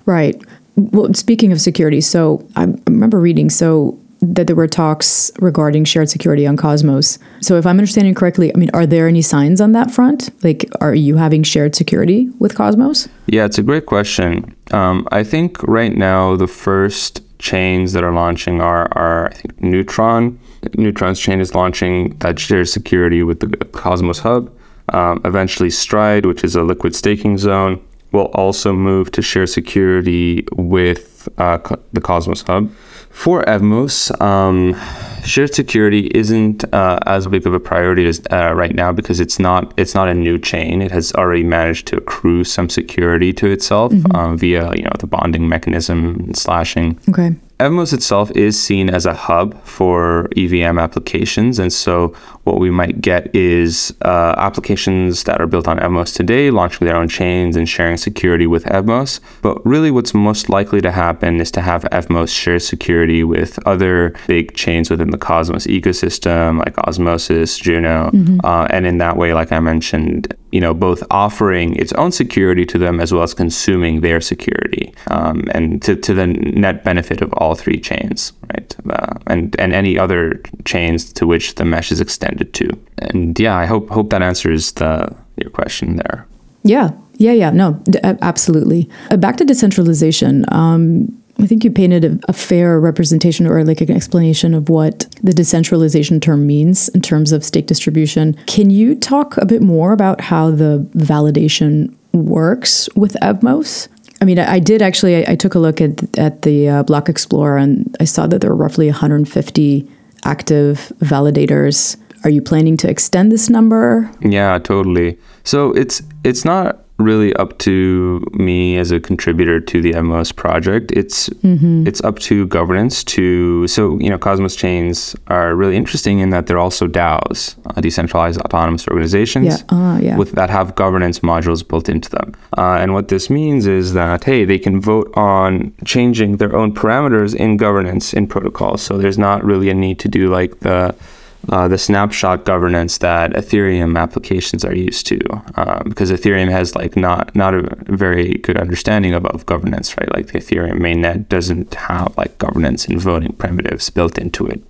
Right. Well, speaking of security, so I remember reading so that there were talks regarding shared security on Cosmos. So, if I'm understanding correctly, I mean, are there any signs on that front? Like, are you having shared security with Cosmos? Yeah, it's a great question. Um, I think right now the first chains that are launching are, are I think Neutron. Neutron's chain is launching that shared security with the Cosmos Hub. Um, eventually, Stride, which is a liquid staking zone, will also move to share security with uh, the Cosmos Hub. For Evmos, um, shared security isn't uh, as big of a priority as uh, right now because it's not it's not a new chain. It has already managed to accrue some security to itself mm-hmm. uh, via you know the bonding mechanism and slashing. Okay. Evmos itself is seen as a hub for EVM applications. And so, what we might get is uh, applications that are built on Evmos today launching their own chains and sharing security with Evmos. But really, what's most likely to happen is to have Evmos share security with other big chains within the Cosmos ecosystem, like Osmosis, Juno. Mm-hmm. Uh, and in that way, like I mentioned, you know, both offering its own security to them as well as consuming their security, um, and to, to the net benefit of all three chains, right? Uh, and and any other chains to which the mesh is extended to. And yeah, I hope hope that answers the your question there. Yeah, yeah, yeah. No, d- absolutely. Uh, back to decentralization. Um, I think you painted a, a, fair representation or like an explanation of what the decentralization term means in terms of stake distribution. Can you talk a bit more about how the validation works with Evmos? I mean, I, I did actually. I, I, took a look at at the uh, Block Explorer, and I saw that there were roughly 150 active validators. Are you planning to extend this number? Yeah, totally. So it's it's not really up to me as a contributor to the Evmos project. It's mm-hmm. it's up to governance to so you know Cosmos chains are really interesting in that they're also DAOs, uh, decentralized autonomous organizations, yeah. Uh, yeah. with that have governance modules built into them. Uh, and what this means is that hey, they can vote on changing their own parameters in governance in protocols. So there's not really a need to do like the uh, the snapshot governance that Ethereum applications are used to, uh, because Ethereum has like not not a very good understanding of, of governance, right? Like the Ethereum mainnet doesn't have like governance and voting primitives built into it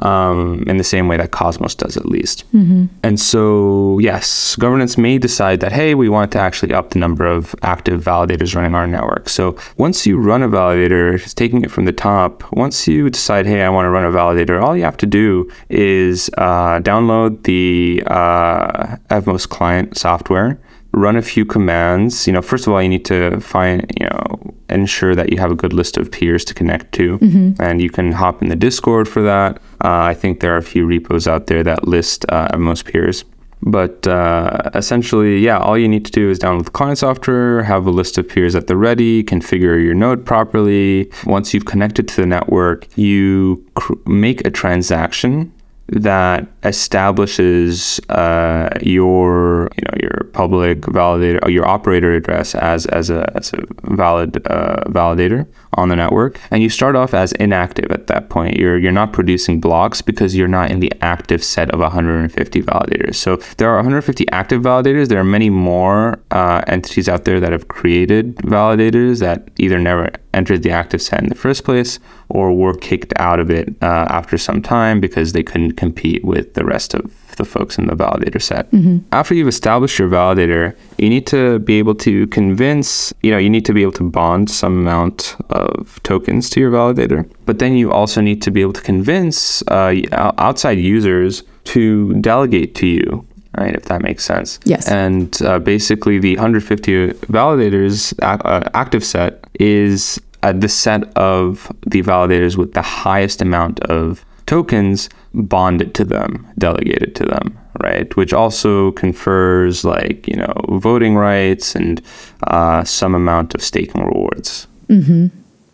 um, in the same way that Cosmos does, at least. Mm-hmm. And so, yes, governance may decide that, hey, we want to actually up the number of active validators running our network. So once you run a validator, it's taking it from the top, once you decide, hey, I want to run a validator, all you have to do is uh, download the uh, Evmos client software run a few commands. You know, first of all, you need to find, you know, ensure that you have a good list of peers to connect to, mm-hmm. and you can hop in the Discord for that. Uh, I think there are a few repos out there that list uh, most peers. But uh, essentially, yeah, all you need to do is download the client software, have a list of peers at the ready, configure your node properly. Once you've connected to the network, you cr- make a transaction that establishes uh, your you know your public validator or your operator address as as a, as a valid uh, validator on the network. And you start off as inactive at that point. You're you're not producing blocks because you're not in the active set of 150 validators. So there are 150 active validators. There are many more uh, entities out there that have created validators that either never entered the active set in the first place or were kicked out of it uh, after some time because they couldn't compete with the rest of the folks in the validator set. Mm-hmm. After you've established your validator, you need to be able to convince, you know, you need to be able to bond some amount of tokens to your validator. But then you also need to be able to convince uh, outside users to delegate to you right? If that makes sense. Yes. And uh, basically, the 150 validators uh, active set is uh, the set of the validators with the highest amount of tokens bonded to them, delegated to them, right? Which also confers like, you know, voting rights and uh, some amount of staking rewards. Mm-hmm.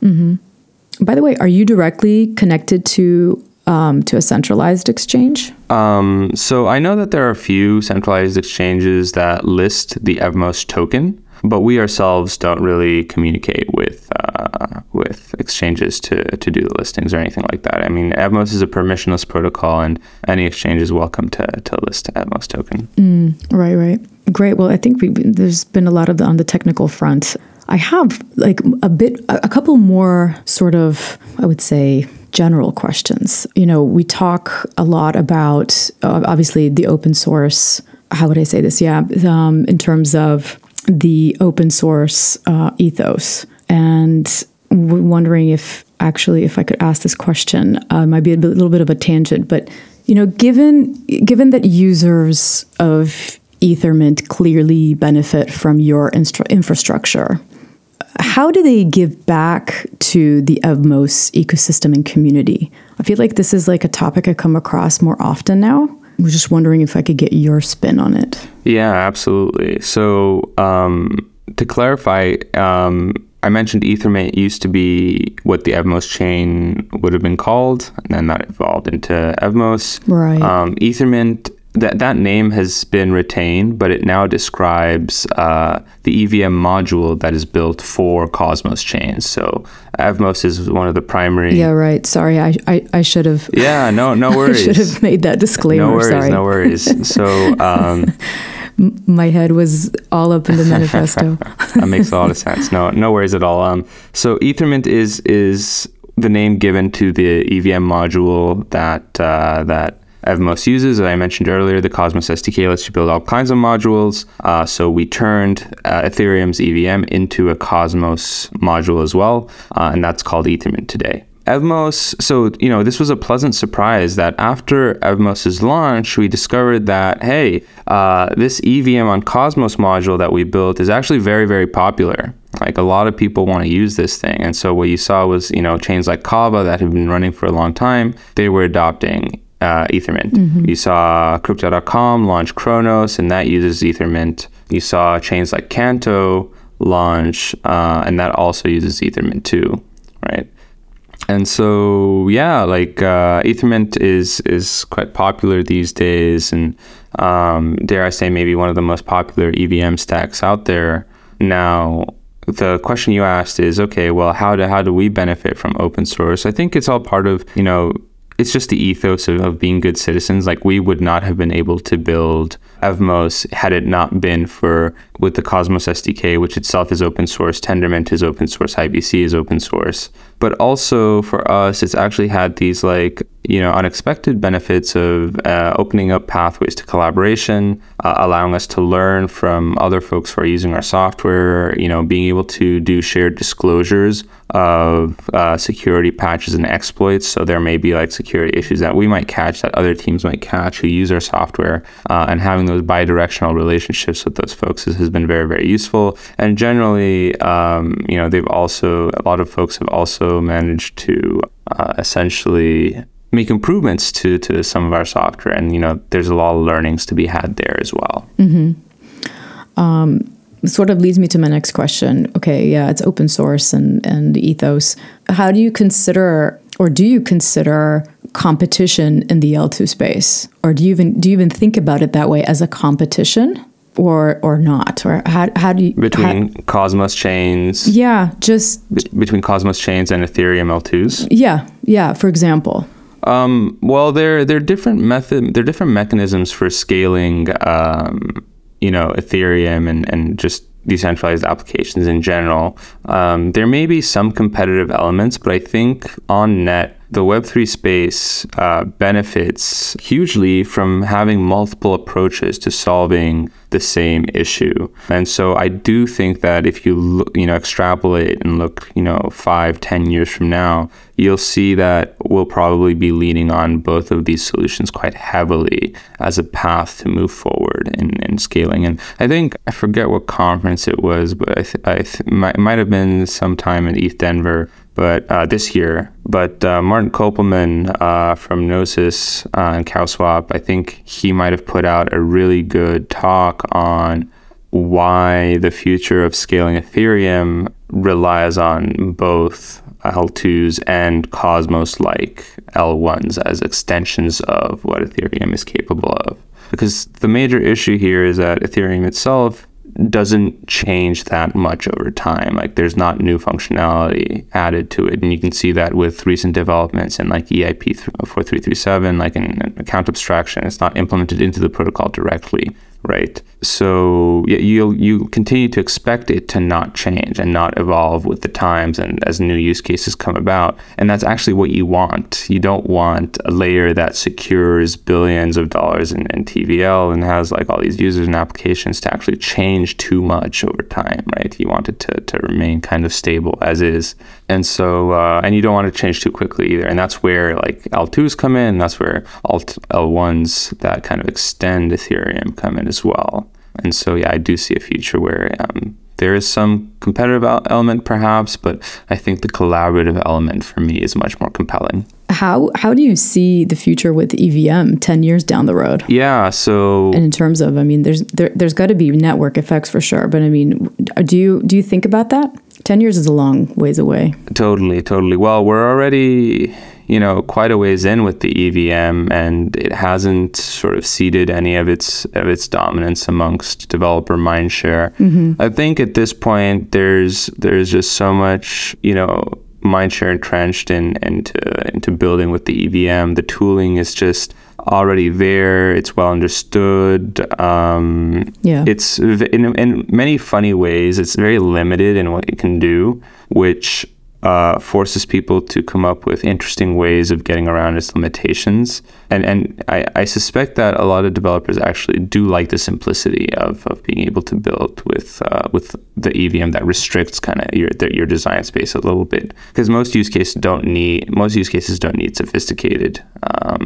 Mm-hmm. By the way, are you directly connected to um, to a centralized exchange? Um, so I know that there are a few centralized exchanges that list the Evmos token but we ourselves don't really communicate with uh, with exchanges to, to do the listings or anything like that. I mean, Evmos is a permissionless protocol, and any exchange is welcome to, to list Evmos token. Mm, right, right, great. Well, I think we, there's been a lot of the, on the technical front. I have like a bit, a couple more sort of, I would say, general questions. You know, we talk a lot about uh, obviously the open source. How would I say this? Yeah, um, in terms of the open source uh, ethos and wondering if actually if I could ask this question uh, might be a little bit of a tangent but you know given given that users of Ethermint clearly benefit from your instru- infrastructure how do they give back to the Evmos ecosystem and community? I feel like this is like a topic I come across more often now. I was just wondering if I could get your spin on it. Yeah, absolutely. So, um, to clarify, um, I mentioned Ethermint used to be what the Evmos chain would have been called, and then that evolved into Evmos. Right. Um, Ethermint that that name has been retained, but it now describes uh, the EVM module that is built for Cosmos chains. So Evmos is one of the primary. Yeah, right. Sorry, I I, I should have. Yeah, no, no worries. I should have made that disclaimer. No worries, Sorry. no worries. So. Um, my head was all up in the manifesto. that makes a lot of sense. No, no worries at all. Um, so Ethermint is is the name given to the EVM module that uh, that Evmos uses. As I mentioned earlier, the Cosmos SDK lets you build all kinds of modules. Uh, so we turned uh, Ethereum's EVM into a Cosmos module as well, uh, and that's called Ethermint today. Evmos, so, you know, this was a pleasant surprise that after Evmos's launch, we discovered that, hey, uh, this EVM on Cosmos module that we built is actually very, very popular. Like a lot of people want to use this thing. And so what you saw was, you know, chains like Kava that have been running for a long time, they were adopting uh, Ethermint. Mm-hmm. You saw Crypto.com launch Cronos, and that uses Ethermint. You saw chains like Canto launch, uh, and that also uses Ethermint too, right? And so, yeah, like uh, Ethermint is is quite popular these days, and um, dare I say, maybe one of the most popular EVM stacks out there now. The question you asked is, okay, well, how do how do we benefit from open source? I think it's all part of you know it's just the ethos of, of being good citizens. Like we would not have been able to build Evmos had it not been for with the Cosmos SDK, which itself is open source. Tendermint is open source. IBC is open source. But also for us, it's actually had these like you know unexpected benefits of uh, opening up pathways to collaboration, uh, allowing us to learn from other folks who are using our software. You know, being able to do shared disclosures of uh, security patches and exploits. So there may be like security issues that we might catch that other teams might catch who use our software, uh, and having those bi-directional relationships with those folks has, been very very useful. And generally, um, you know, they've also a lot of folks have also managed to uh, essentially make improvements to to some of our software. And you know, there's a lot of learnings to be had there as well. Sort of leads me to my next question. Okay, yeah, it's open source and and ethos. How do you consider or do you consider competition in the L2 space? Or do you even do you even think about it that way as a competition or or not? Or how how do you how- Between Cosmos chains, yeah, just be- between Cosmos chains and Ethereum L2s. yeah, yeah, for example. Um, well, there there are different method there are different mechanisms for scaling, um, you know, Ethereum and and just decentralized applications in general. Um, there may be some competitive elements, but I think on net the Web3 space uh, benefits hugely from having multiple approaches to solving the same issue. And so I do think that if you look, you know extrapolate and look, you know, five, ten years from now, you'll see that we'll probably be leaning on both of these solutions quite heavily as a path to move forward in, in scaling. And I think I forget what conference it was, but I, th- I th- might, have been sometime in ETH Denver but uh, this year. But uh, Martin Köppelmann uh, from Gnosis and CowSwap, I think he might have put out a really good talk on why the future of scaling Ethereum relies on both L2s and Cosmos like L1s as extensions of what Ethereum is capable of. Because the major issue here is that Ethereum itself doesn't change that much over time. Like there's not new functionality added to it, and you can see that with recent developments in like EIP 4337, like in account abstraction, it's not implemented into the protocol directly, right? So yeah, you you continue to expect it to not change and not evolve with the times and as new use cases come about, and that's actually what you want. You don't want a layer that secures billions of dollars in, in TVL and has like all these users and applications to actually change too much over time, right? You want it to, to remain kind of stable as is, and so uh, and you don't want to change too quickly either, and that's where like L2s come in. That's where Alt L1s that kind of extend Ethereum come in as well. And so, yeah, I do see a future where um, there is some competitive element, perhaps, but I think the collaborative element for me is much more compelling. How how do you see the future with EVM ten years down the road? Yeah. So, And in terms of, I mean, there's there, there's got to be network effects for sure. But I mean, do you do you think about that? Ten years is a long ways away. totally, totally. Well, we're already, you know, quite a ways in with the EVM, and it hasn't sort of ceded any of its of its dominance amongst developer mindshare. Mm-hmm. I think at this point, there's there's just so much, you know, mindshare entrenched in into into building with the EVM. The tooling is just already there. It's well understood. Um, Yeah. it's in, in many funny ways. It's very limited in what it can do, which uh, forces people to come up with interesting ways of getting around its limitations. And and I, I suspect that a lot of developers actually do like the simplicity of, of being able to build with uh, with the EVM that restricts kind of your the, your design space a little bit because most use cases don't need most use cases don't need sophisticated um,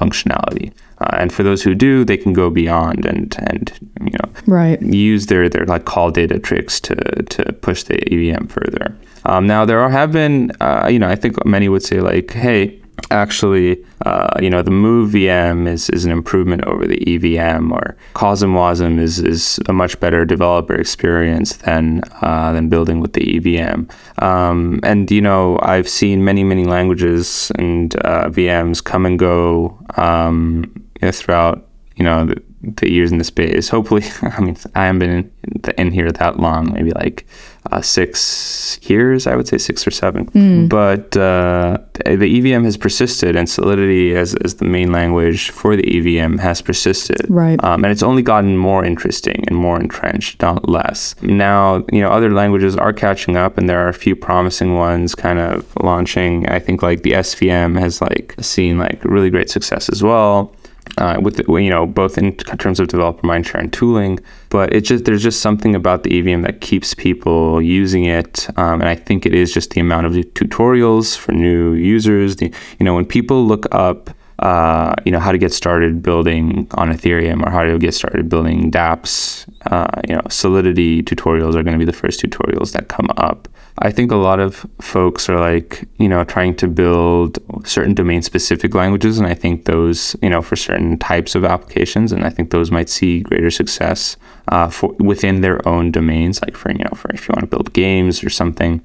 functionality. Uh, and for those who do, they can go beyond and and you know Right. use their their like call data tricks to to push the EVM further. Um, now there are, have been, uh, you know, I think many would say like, hey, actually, uh, you know, the Move VM is, is an improvement over the EVM, or CosmWasm is is a much better developer experience than uh, than building with the EVM. Um, and you know, I've seen many many languages and uh, VMs come and go um, you know, throughout you know the, the years in the space. Hopefully, I mean, I haven't been in, in here that long, maybe like uh, six years, I would say six or seven. But uh, the EVM has persisted, and Solidity as, as the main language for the EVM has persisted. Right. Um, and it's only gotten more interesting and more entrenched, not less. Now, you know, other languages are catching up, and there are a few promising ones kind of launching. I think like the SVM has like seen like really great success as well uh, with you know both in terms of developer mindshare and tooling. But it just there's just something about the EVM that keeps people using it, um, and I think it is just the amount of tutorials for new users. The you know when people look up. Uh, you know how to get started building on Ethereum or how to get started building DApps. Uh, you know, Solidity tutorials are going to be the first tutorials that come up I think a lot of folks are like, you know, trying to build certain domain specific languages. And I think those, you know, for certain types of applications, and I think those might see greater success uh, for within their own domains, like for, you know, for if you want to build games or something.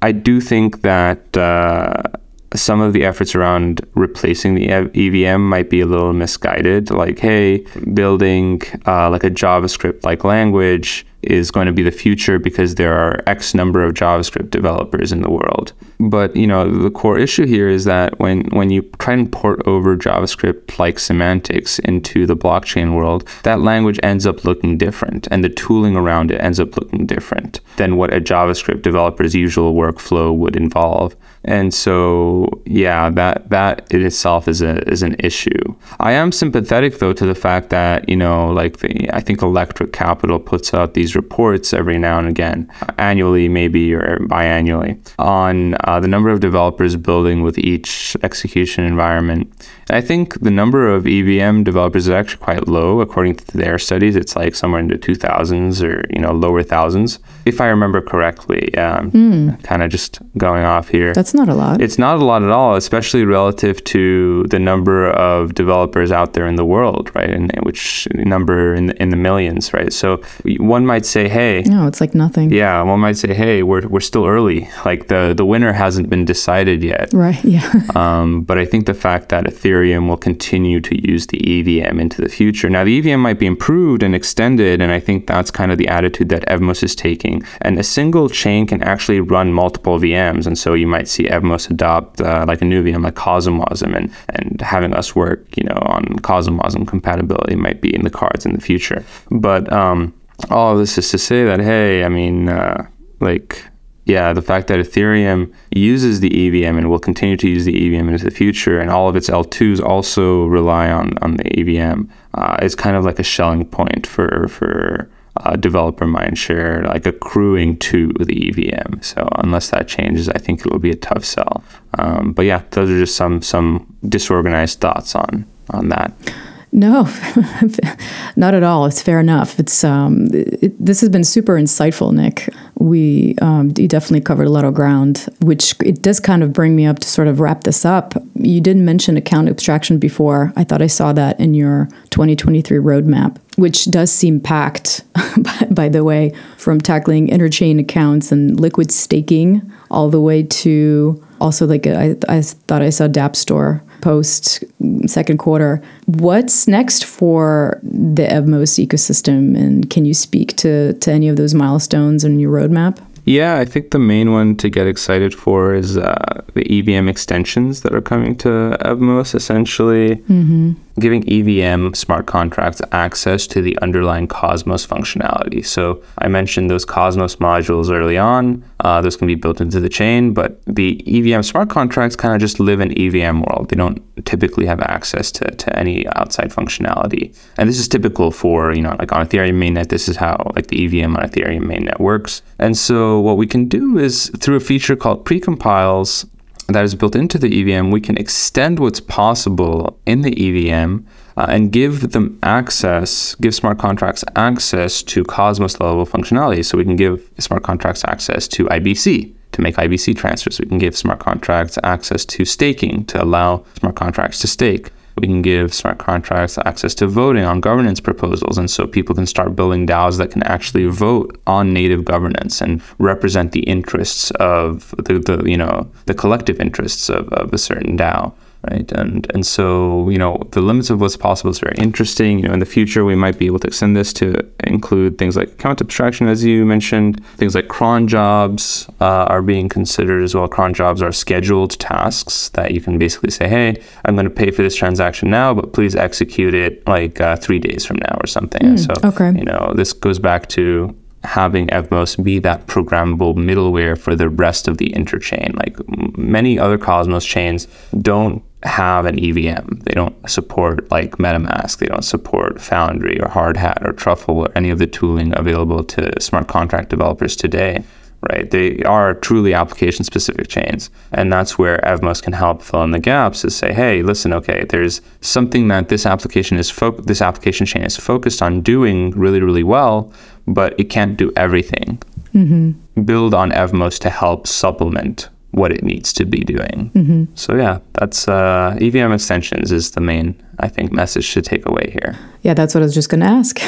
I do think that uh, some of the efforts around replacing the EVM might be a little misguided. Like, hey, building uh, like a JavaScript like language is going to be the future because there are X number of JavaScript developers in the world. But you know, the core issue here is that when when you try and port over JavaScript like semantics into the blockchain world, that language ends up looking different, and the tooling around it ends up looking different than what a JavaScript developer's usual workflow would involve. And so, yeah, that that in itself is a is an issue. I am sympathetic though to the fact that you know, like the I think Electric Capital puts out these reports every now and again, annually maybe or biannually, on uh, the number of developers building with each execution environment. I think the number of EVM developers is actually quite low according to their studies. It's like somewhere in the 2000s or you know lower thousands, if I remember correctly. Um, mm. Kind of just going off here. That's not a lot. It's not a lot at all, especially relative to the number of developers out there in the world, right? And which number in the, in the millions, right? So one might say, hey, no, it's like nothing. Yeah, one might say, hey, we're we're still early. Like the the winner hasn't been decided yet. Right. Yeah. um, but I think the fact that Ethereum will continue to use the EVM into the future. Now the EVM might be improved and extended, and I think that's kind of the attitude that Evmos is taking. And a single chain can actually run multiple VMs, and so you might see Evmos adopt uh, like a new VM like CosmWasm, and and having us work, you know, on CosmWasm compatibility might be in the cards in the future. But um, all of this is to say that hey, I mean, uh, like yeah, the fact that Ethereum uses the EVM and will continue to use the EVM into the future, and all of its L2s also rely on, on the EVM, uh, is kind of like a Schelling point for for uh, developer mindshare, like accruing to the EVM. So unless that changes, I think it will be a tough sell. Um, but yeah, those are just some some disorganized thoughts on on that. No, not at all. It's fair enough. It's um, it, this has been super insightful, Nic. We um, you definitely covered a lot of ground, which it does kind of bring me up to sort of wrap this up. You didn't mention account abstraction before. I thought I saw that in your 2023 roadmap, which does seem packed, by, by the way, from tackling interchain accounts and liquid staking all the way to also like I, I thought I saw Dapp Store post second quarter. What's next for the Evmos ecosystem, and can you speak to to any of those milestones and your roadmap? Yeah, I think the main one to get excited for is uh, the EVM extensions that are coming to Evmos. Essentially, mm-hmm giving EVM smart contracts access to the underlying Cosmos functionality. So I mentioned those Cosmos modules early on. Uh, those can be built into the chain, but the EVM smart contracts kind of just live in EVM world. They don't typically have access to, to any outside functionality. And this is typical for, you know, like on Ethereum mainnet, this is how like the EVM on Ethereum mainnet works. And so what we can do is through a feature called precompiles, that is built into the EVM, we can extend what's possible in the EVM uh, and give them access, give smart contracts access to Cosmos level functionality. So we can give smart contracts access to IBC to make IBC transfers. We can give smart contracts access to staking to allow smart contracts to stake we can give smart contracts access to voting on governance proposals. And so people can start building DAOs that can actually vote on native governance and represent the interests of the, the you know, the collective interests of, of a certain DAO right? And and so you know the limits of what's possible is very interesting. You know, in the future we might be able to extend this to include things like account abstraction, as you mentioned. Things like cron jobs uh, are being considered as well. Cron jobs are scheduled tasks that you can basically say, hey, I'm going to pay for this transaction now, but please execute it like uh, three days from now or something. Mm, so okay. you know this goes back to having Evmos be that programmable middleware for the rest of the interchain. Like many other Cosmos chains don't have an EVM. They don't support like MetaMask. They don't support Foundry or Hardhat or Truffle or any of the tooling available to smart contract developers today. Right? They are truly application specific chains. And that's where Evmos can help fill in the gaps is say, hey, listen, okay, there's something that this application is fo- this application chain is focused on doing really, really well, but it can't do everything. Mm-hmm. build on Evmos to help supplement what it needs to be doing. Mm-hmm. So yeah, that's uh, EVM extensions is the main I think message to take away here. Yeah, that's what I was just going to ask.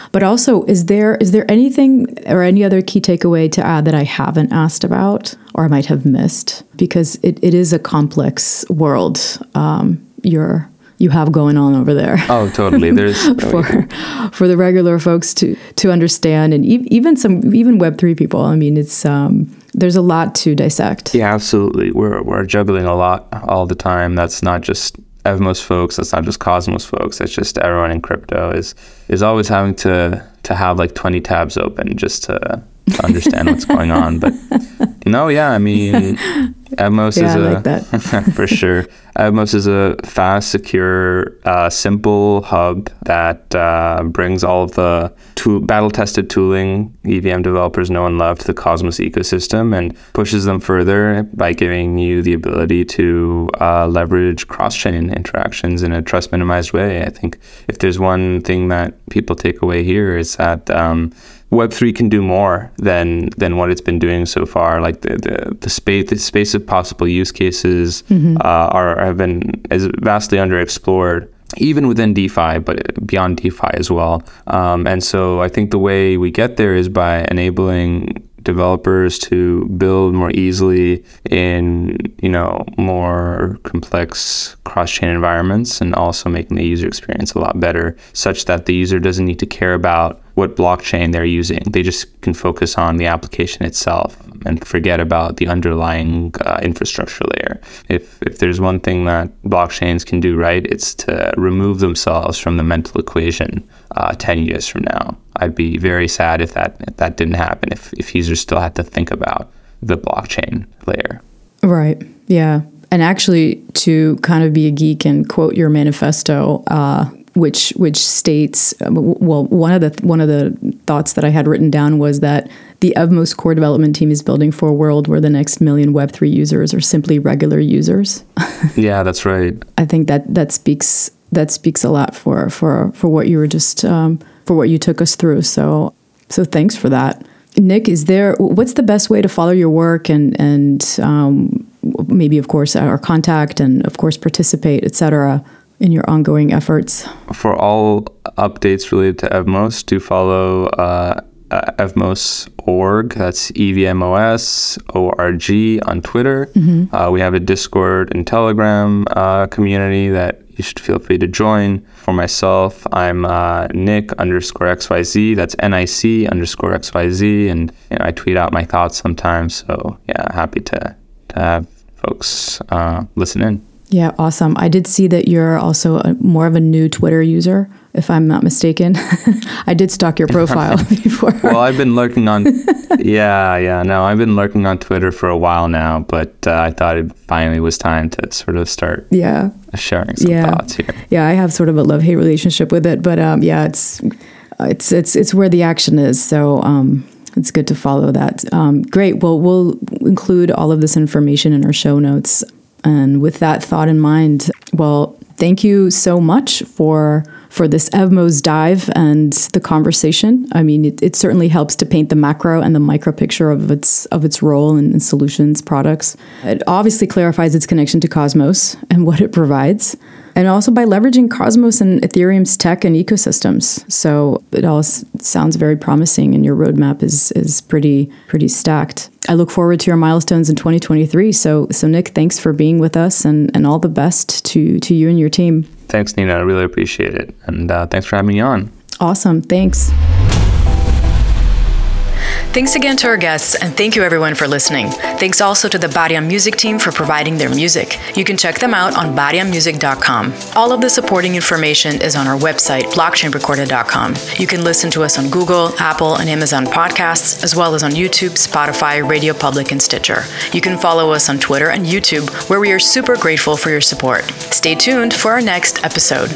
but also, is there is there anything or any other key takeaway to add that I haven't asked about or I might have missed? Because it, it is a complex world. Um, you're you have going on over there. Oh, totally. There's for for the regular folks to to understand, and e- even some even Web three people. I mean, it's um, there's a lot to dissect. Yeah, absolutely. We're we're juggling a lot all the time. That's not just Evmos folks. That's not just Cosmos folks. That's just everyone in crypto is is always having to to have like 20 tabs open just to, to understand what's going on. But no, yeah, I mean, Evmos yeah, is I a like that. for sure. Evmos is a fast, secure, uh, simple hub that uh, brings all of the tool, battle-tested tooling EVM developers know and love to the Cosmos ecosystem and pushes them further by giving you the ability to uh, leverage cross-chain interactions in a trust-minimized way. I think if there's one thing that people take away here is that um, Web3 can do more than than what it's been doing so far. Like the the, the space the space of possible use cases mm-hmm. uh, are have been is vastly underexplored. Even within DeFi, but beyond DeFi as well. Um, and so I think the way we get there is by enabling developers to build more easily in you know more complex cross-chain environments and also making the user experience a lot better such that the user doesn't need to care about what blockchain they're using. They just can focus on the application itself and forget about the underlying uh, infrastructure layer. If, if there's one thing that blockchains can do right, it's to remove themselves from the mental equation uh, 10 years from now. I'd be very sad if that, if that didn't happen, if, if users still had to think about the blockchain layer. Right. Yeah. And actually, to kind of be a geek and quote your manifesto, uh, which which states um, well one of the one of the thoughts that I had written down was that the Evmos core development team is building for a world where the next million Web3 users are simply regular users. yeah, that's right. I think that that speaks that speaks a lot for for for what you were just um, for what you took us through. So so thanks for that. Nic, is there what's the best way to follow your work and and um, maybe of course our contact and of course participate, etc in your ongoing efforts? For all updates related to Evmos, do follow uh, evmos.org. That's EVMOS ORG on Twitter. Mm-hmm. Uh, we have a Discord and Telegram uh, community that you should feel free to join. For myself, I'm uh, Nic underscore XYZ. That's NIC underscore XYZ. And you know, I tweet out my thoughts sometimes. So, yeah, happy to, to have folks uh, listen in. Yeah, awesome. I did see that you're also a, more of a new Twitter user, if I'm not mistaken. I did stalk your profile before. well, I've been lurking on. yeah, yeah. No, I've been lurking on Twitter for a while now, but uh, I thought it finally was time to sort of start. Yeah. Sharing some yeah. thoughts here. Yeah, I have sort of a love hate relationship with it, but um, yeah, it's it's it's it's where the action is. So. Um, it's good to follow that. Um, great. Well, we'll include all of this information in our show notes. And with that thought in mind, well, thank you so much for for this Evmos dive and the conversation. I mean, it, it, certainly helps to paint the macro and the micro picture of its of its role in, in solutions products. It obviously clarifies its connection to Cosmos and what it provides and also by leveraging Cosmos and Ethereum's tech and ecosystems. So it all s- sounds very promising, and your roadmap is is pretty pretty stacked. I look forward to your milestones in 2023. So so Nic, thanks for being with us, and and all the best to to you and your team. Thanks, Nina. I really appreciate it, and uh, thanks for having me on. Awesome. Thanks. Thanks again to our guests, and thank you everyone for listening. Thanks also to the Bariam Music team for providing their music. You can check them out on bariammusic.com. All of the supporting information is on our website, blockchainrecorded.com. You can listen to us on Google, Apple, and Amazon podcasts, as well as on YouTube, Spotify, Radio Public, and Stitcher. You can follow us on Twitter and YouTube, where we are super grateful for your support. Stay tuned for our next episode.